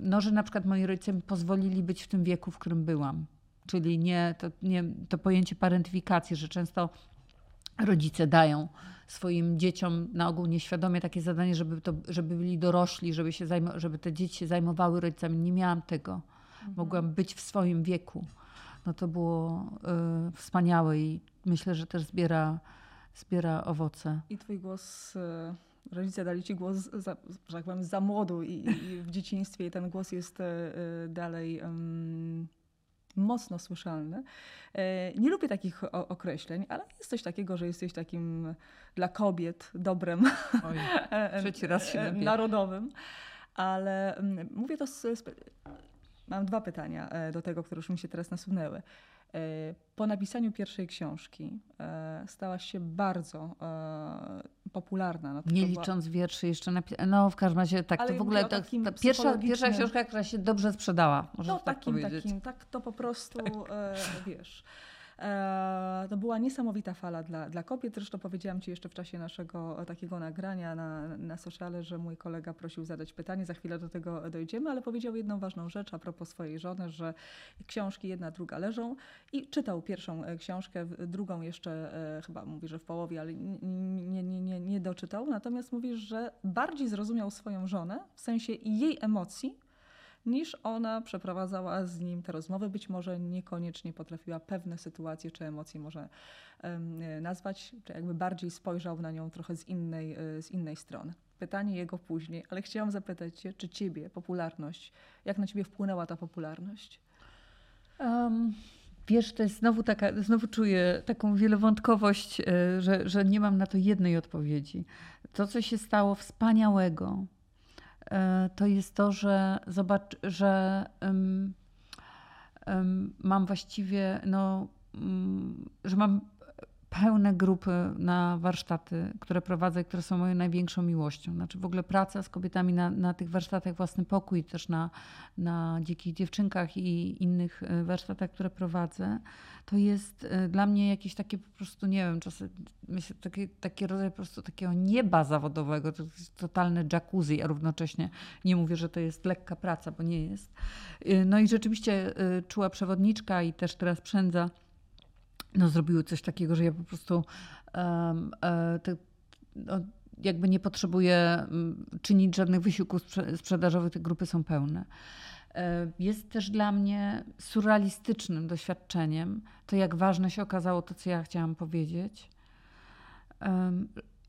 [SPEAKER 2] no, że na przykład moi rodzice mi pozwolili być w tym wieku, w którym byłam. Czyli nie to, nie, to pojęcie parentyfikacji, że często rodzice dają swoim dzieciom na ogół nieświadomie takie zadanie, żeby, to, żeby byli dorośli, żeby, się żeby te dzieci się zajmowały rodzicami. Nie miałam tego. Mhm. Mogłam być w swoim wieku. No to było y, wspaniałe i myślę, że też zbiera, zbiera owoce.
[SPEAKER 1] I twój głos, y, rodzice dali ci głos, za, że tak powiem, za młodu i, i w dzieciństwie i ten głos jest y, dalej mocno słyszalny. E, nie lubię takich określeń, ale jest coś takiego, że jesteś takim dla kobiet dobrem
[SPEAKER 2] Oj, trzeci raz się
[SPEAKER 1] narodowym. Ale mm, mówię to z, Mam dwa pytania e, do tego, które już mi się teraz nasunęły. E, po napisaniu pierwszej książki e, stałaś się bardzo e, popularna.
[SPEAKER 2] No Nie licząc była... wierszy jeszcze napisane. No w każdym razie tak, Ale to w ogóle to, ta pierwsza, pierwsza książka, która się dobrze sprzedała, no, tak takim, powiedzieć.
[SPEAKER 1] Takim, tak to po prostu, tak. wiesz... E, to była niesamowita fala dla, dla kobiet. Zresztą powiedziałam Ci jeszcze w czasie naszego takiego nagrania na, na sociale, że mój kolega prosił zadać pytanie, za chwilę do tego dojdziemy, ale powiedział jedną ważną rzecz a propos swojej żony, że książki jedna, druga leżą i czytał pierwszą e, książkę, drugą jeszcze e, chyba mówi, że w połowie, ale nie, nie, nie, nie doczytał. Natomiast mówi, że bardziej zrozumiał swoją żonę w sensie jej emocji, niż ona przeprowadzała z nim te rozmowy. Być może niekoniecznie potrafiła pewne sytuacje czy emocje może nazwać, czy jakby bardziej spojrzał na nią trochę z innej, e, z innej strony. Pytanie jego później, ale chciałam zapytać Cię, czy Ciebie popularność, jak na Ciebie wpłynęła ta popularność?
[SPEAKER 2] Um. Wiesz, to jest znowu taka, znowu czuję taką wielowątkowość, e, że, że nie mam na to jednej odpowiedzi. To, co się stało wspaniałego, to jest to, że zobacz, że um, um, mam właściwie, no, um, że mam pełne grupy na warsztaty, które prowadzę, które są moją największą miłością. Znaczy w ogóle praca z kobietami na, na tych warsztatach Własny Pokój, też na, na Dzikich Dziewczynkach i innych e, warsztatach, które prowadzę, to jest e, dla mnie jakieś takie po prostu, nie wiem, czasem myślę, taki, taki rodzaj po prostu takiego nieba zawodowego, to jest totalne jacuzzi, a równocześnie nie mówię, że to jest lekka praca, bo nie jest. E, no i rzeczywiście czuła przewodniczka i też teraz przędza no, zrobiły coś takiego, że ja po prostu um, te, no, jakby nie potrzebuję mm, czynić żadnych wysiłków sprzedażowych, te grupy są pełne. E, jest też dla mnie surrealistycznym doświadczeniem to, jak ważne się okazało to, co ja chciałam powiedzieć.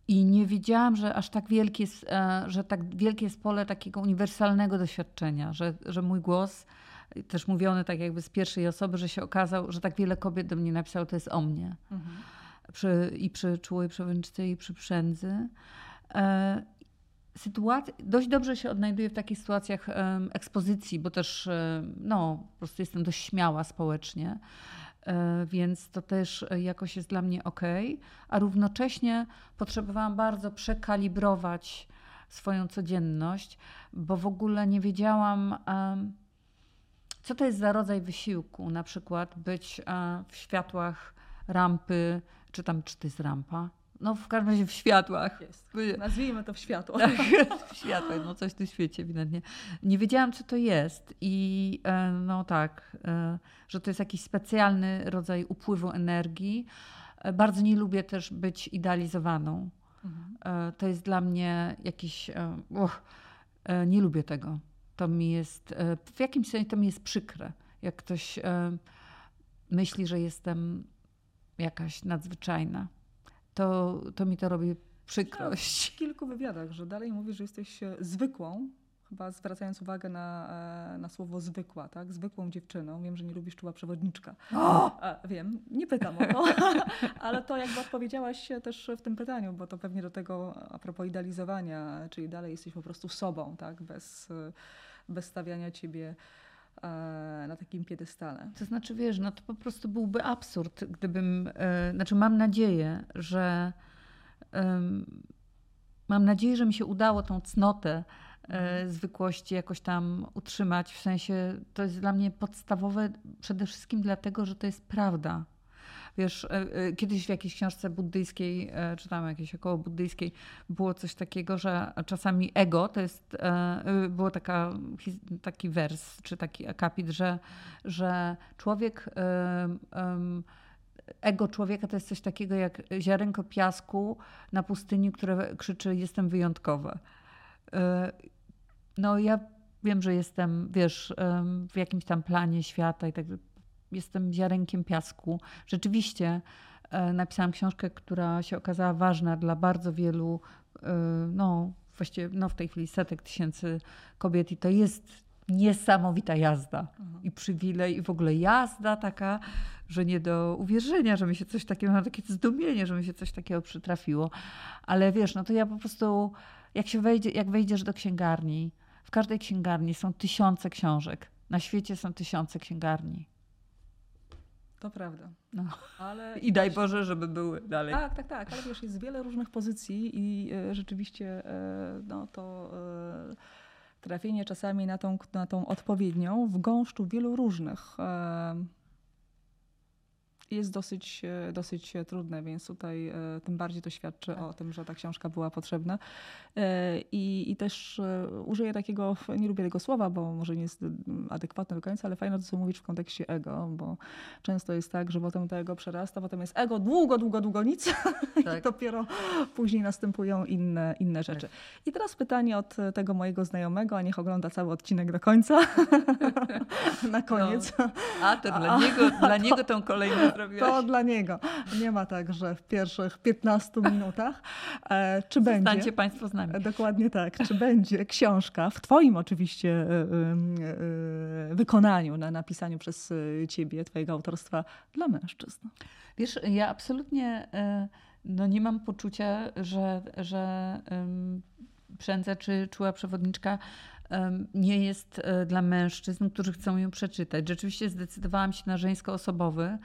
[SPEAKER 2] I nie wiedziałam, że aż tak wielkie jest, e, że tak wielkie jest pole takiego uniwersalnego doświadczenia, że, że mój głos też mówione tak jakby z pierwszej osoby, że się okazał, że tak wiele kobiet do mnie napisało, to jest o mnie. Mhm. Przy, I przy czułej przewodniczce, i przy przędzy. E, sytuacja, dość dobrze się odnajduję w takich sytuacjach ekspozycji, bo też e, no, po prostu jestem dość śmiała społecznie, e, więc to też jakoś jest dla mnie ok, a równocześnie potrzebowałam bardzo przekalibrować swoją codzienność, bo w ogóle nie wiedziałam co to jest za rodzaj wysiłku, na przykład być w światłach rampy, czy tam, czy to jest rampa? No w każdym razie w światłach.
[SPEAKER 1] Jest. Nazwijmy to w światło.
[SPEAKER 2] Tak, w światłach, no coś tu świeci ewidentnie. Nie wiedziałam, co to jest i e, no tak, e, że to jest jakiś specjalny rodzaj upływu energii. E, bardzo nie lubię też być idealizowaną. Mhm. To jest dla mnie jakiś... Nie lubię tego. To mi jest... W jakimś sensie to mi jest przykre. Jak ktoś myśli, że jestem jakaś nadzwyczajna to, to mi to robi przykrość.
[SPEAKER 1] w kilku wywiadach, że dalej mówisz, że jesteś e, zwykłą, chyba zwracając uwagę na, e, na słowo zwykła, tak? Zwykłą dziewczyną. Wiem, że nie lubisz czuła przewodniczka. A, wiem, nie pytam o to, ale to jakby odpowiedziałaś też w tym pytaniu, bo to pewnie do tego a propos idealizowania, czyli dalej jesteś po prostu sobą, tak? Bez, bez stawiania ciebie E, na takim piedestale.
[SPEAKER 2] To znaczy, wiesz, no to po prostu byłby absurd, gdybym, e, znaczy mam nadzieję, że mam nadzieję, że mi się udało tą cnotę. Zwykłości jakoś tam utrzymać. W sensie to jest dla mnie podstawowe przede wszystkim dlatego, że to jest prawda. Wiesz, e, e, kiedyś w jakiejś książce buddyjskiej, e, czy tam jakiejś około buddyjskiej, było coś takiego, że czasami ego to jest, było taka, taki wers, czy taki akapit, że, że człowiek ego człowieka to jest coś takiego jak ziarenko piasku na pustyni, które krzyczy jestem wyjątkowe. No ja wiem, że jestem, wiesz, w jakimś tam planie świata i tak jestem ziarenkiem piasku. Rzeczywiście e, napisałam książkę, która się okazała ważna dla bardzo wielu, e, no właściwie no w tej chwili setek tysięcy kobiet i to jest niesamowita jazda mhm. i przywilej i w ogóle jazda taka, że nie do uwierzenia, że mi się coś takiego, mam takie zdumienie, że mi się coś takiego przytrafiło. Ale wiesz, no to ja po prostu, jak się wejdzie, jak wejdziesz do księgarni, w każdej księgarni są tysiące książek. Na świecie są tysiące księgarni.
[SPEAKER 1] To prawda.
[SPEAKER 2] No. Ale I daj Boże, żeby były dalej.
[SPEAKER 1] Tak, tak, tak. Ale wiesz, jest wiele różnych pozycji i e, rzeczywiście e, no, to e, trafienie czasami na tą, na tą odpowiednią w gąszczu wielu różnych jest dosyć, e, dosyć trudne, więc tutaj e, tym bardziej to świadczy tak. o tym, że ta książka była potrzebna. E, I, I też użyję takiego, nie lubię tego słowa, bo może nie jest adekwatne do końca, ale fajno to, co mówić w kontekście ego, bo często jest tak, że potem to ego przerasta, potem jest ego długo, długo, długo nic tak. i dopiero później następują inne, inne tak. rzeczy. Tak. I teraz pytanie od tego mojego znajomego, a niech ogląda cały odcinek do końca. Na koniec.
[SPEAKER 2] No. A, to dla, a, niego, dla niego tą kolejną zrobiłaś.
[SPEAKER 1] To dla niego. Nie ma tak, że w pierwszych 15 minutach. E, czy będzie?
[SPEAKER 2] Zostańcie Państwo z nami.
[SPEAKER 1] Dokładnie tak. Czy będzie książka w Twoim oczywiście e, e, wykonaniu, na napisaniu przez Ciebie, Twojego autorstwa dla mężczyzn?
[SPEAKER 2] Wiesz, ja absolutnie no nie mam poczucia, że, że um, Przędza czy czuła przewodniczka nie jest dla mężczyzn, którzy chcą ją przeczytać. Rzeczywiście zdecydowałam się na żeńsko-osobowy,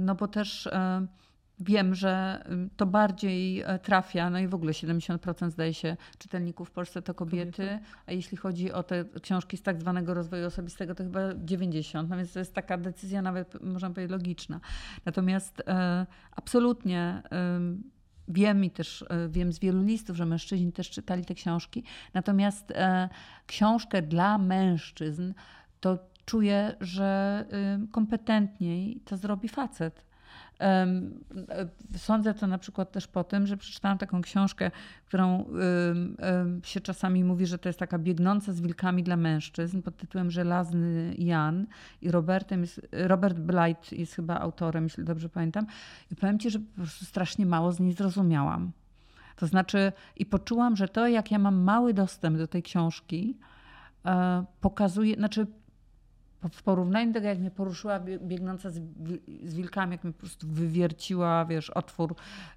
[SPEAKER 2] no bo też e, wiem, że to bardziej e, trafia, no i w ogóle 70% zdaje się czytelników w Polsce to kobiety, a jeśli chodzi o te książki z tak zwanego rozwoju osobistego, to chyba 90%, no więc to jest taka decyzja nawet, można powiedzieć, logiczna. Natomiast e, absolutnie e, wiem i też wiem z wielu listów, że mężczyźni też czytali te książki, natomiast e, książkę dla mężczyzn to czuję, że kompetentniej to zrobi facet. Sądzę to na przykład też po tym, że przeczytałam taką książkę, którą się czasami mówi, że to jest taka biegnąca z wilkami dla mężczyzn pod tytułem Żelazny Jan i Robertem jest, Robert Blight jest chyba autorem, jeśli dobrze pamiętam. I powiem ci, że po prostu strasznie mało z niej zrozumiałam. To znaczy i poczułam, że to jak ja mam mały dostęp do tej książki, e, pokazuje, znaczy w porównaniu do tego, jak mnie poruszyła biegnąca z, z wilkami, jak mnie po prostu wywierciła, wiesz, otwór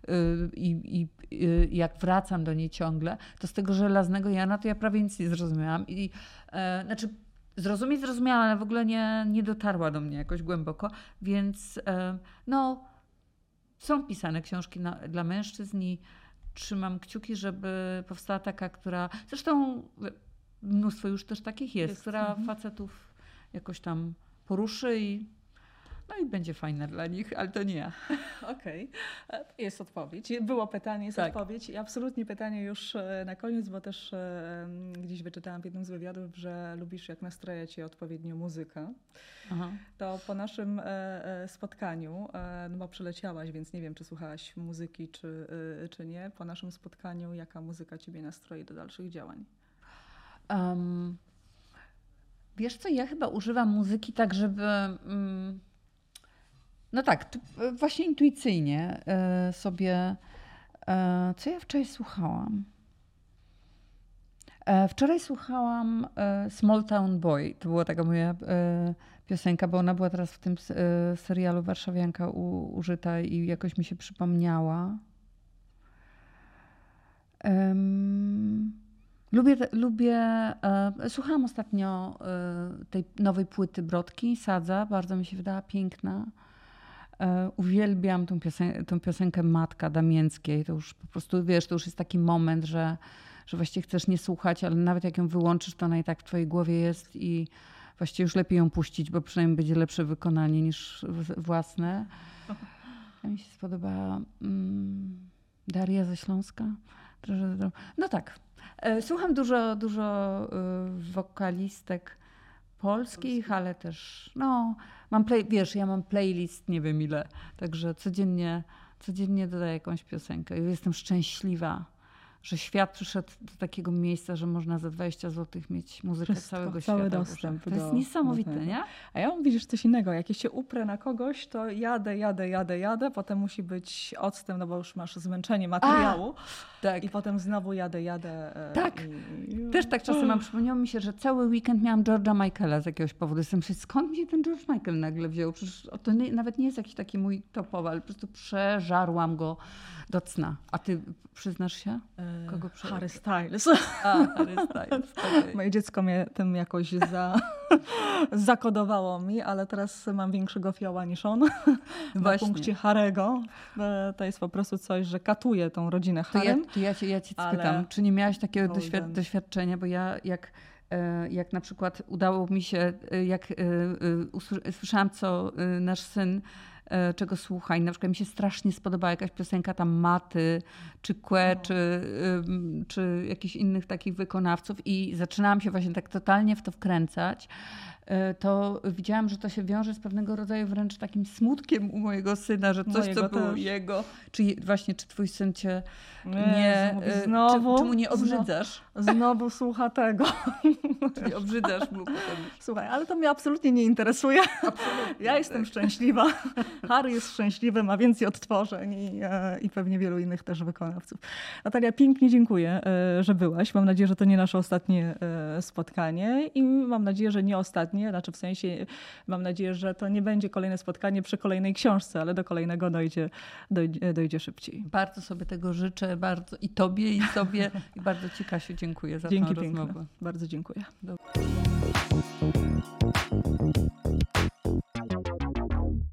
[SPEAKER 2] yy, i, yy, jak wracam do niej ciągle, to z tego żelaznego Jana to ja prawie nic nie zrozumiałam. I, yy, znaczy, zrozumieć zrozumiałam, ale w ogóle nie, nie dotarła do mnie jakoś głęboko, więc e, no, są pisane książki na, dla mężczyzn i trzymam kciuki, żeby powstała taka, która, zresztą mnóstwo już też takich jest, jest. która mhm. facetów jakoś tam poruszy i no i będzie fajne dla nich, ale to nie ja.
[SPEAKER 1] Okej, okay. jest odpowiedź. Było pytanie, jest tak. odpowiedź. I absolutnie pytanie już e, na koniec, bo też e, gdzieś wyczytałam w jednym z wywiadów, że lubisz jak nastroja cię odpowiednio muzyka. Aha. To po naszym e, spotkaniu, no bo przeleciałaś, więc nie wiem, czy słuchałaś muzyki, czy, czy nie. Po naszym spotkaniu, jaka muzyka ciebie nastroi do dalszych działań? Um,
[SPEAKER 2] wiesz co, ja chyba używam muzyki tak, żeby... Um, no tak, e, właśnie intuicyjnie e, sobie. E, co ja wczoraj słuchałam? Wczoraj słuchałam Small Town Boy. To była taka moja piosenka, bo ona była teraz w tym serialu Warszawianka użyta i jakoś mi się przypomniała. Lubię, lubię słuchałam ostatnio tej nowej płyty Brodki, Sadza, bardzo mi się wydała piękna. E, uwielbiam tą, piosen tą piosenkę Matka Damięckiej. To już po prostu, wiesz, to już jest taki moment, że, że właściwie chcesz nie słuchać, ale nawet jak ją wyłączysz, to ona i tak w twojej głowie jest i właściwie już lepiej ją puścić, bo przynajmniej będzie lepsze wykonanie niż własne. Ja mi się spodobała mm, Daria ze Śląska. No tak. E, słucham dużo, dużo y, wokalistek polskich, ale też no, mam play, wiesz, ja mam playlist nie wiem ile, także codziennie, codziennie dodaję jakąś piosenkę. I jestem szczęśliwa że świat przyszedł do takiego miejsca, że można za 20 zł mieć muzykę Wszystko, całego
[SPEAKER 1] cały
[SPEAKER 2] świata.
[SPEAKER 1] dostęp.
[SPEAKER 2] To do, jest niesamowite, nie?
[SPEAKER 1] A ja mam, widzisz, coś innego. Jak ja się uprę na kogoś, to jadę, jadę, jadę, jadę, potem musi być odstęp, no bo już masz zmęczenie materiału. A, tak. I potem znowu jadę, jadę.
[SPEAKER 2] E, tak. I... Też tak czasem mam. Przypomniało mi się, że cały weekend miałam George'a Michaela z jakiegoś powodu. Jestem skąd mi się ten George Michael nagle wziął? Przecież to nie, nawet nie jest jakiś taki mój topowy, ale po prostu przeżarłam go do cna. A ty przyznasz się?
[SPEAKER 1] E, Kogo. Harry Styles.
[SPEAKER 2] A, Harry Styles. Okay.
[SPEAKER 1] Moje dziecko mnie tym jakoś za... zakodowało mi, ale teraz mam większego fioła niż on. Na punkcie Harego. E, to jest po prostu coś, że katuje tą rodzinę Harem.
[SPEAKER 2] To ja, to ja cię, ja cię ale... spytam, czy nie miałaś takiego doświad doświadczenia, bo ja jak e, jak na przykład udało mi się, jak usłyszałam, co nasz syn E, czego słucha. I na przykład mi się strasznie spodobała jakaś piosenka tam Maty, czy Kłe, no. czy, czy jakichś innych takich wykonawców i zaczynałam się właśnie tak totalnie w to wkręcać. E, to widziałam, że to się wiąże z pewnego rodzaju wręcz takim smutkiem u mojego syna, że coś, mojego co było jego, czy właśnie, czy twój syn cię nie, nie
[SPEAKER 1] znowu,
[SPEAKER 2] czy, czy mu nie obrzydzasz?
[SPEAKER 1] Znowu, znowu słucha tego.
[SPEAKER 2] Czyli obrzydzasz mu potem.
[SPEAKER 1] Słuchaj, ale to mnie absolutnie nie interesuje. Absolutnie, ja jestem tak. szczęśliwa. Harry jest szczęśliwy, ma więcej odtworzeń i, e, i pewnie wielu innych też wykonawców. Natalia, pięknie dziękuję, e, że byłaś. Mam nadzieję, że to nie nasze ostatnie spotkanie i mam nadzieję, że nie ostatnie spotkanie, znaczy w sensie mam nadzieję, że to nie będzie kolejne spotkanie przy kolejnej książce, ale do kolejnego dojdzie, dojdzie, dojdzie szybciej.
[SPEAKER 2] Bardzo sobie tego życzę, bardzo i tobie, i sobie. I bardzo ci, Kasiu, dziękuję za
[SPEAKER 1] Dzięki
[SPEAKER 2] tę
[SPEAKER 1] piękne.
[SPEAKER 2] rozmowę.
[SPEAKER 1] Bardzo dziękuję.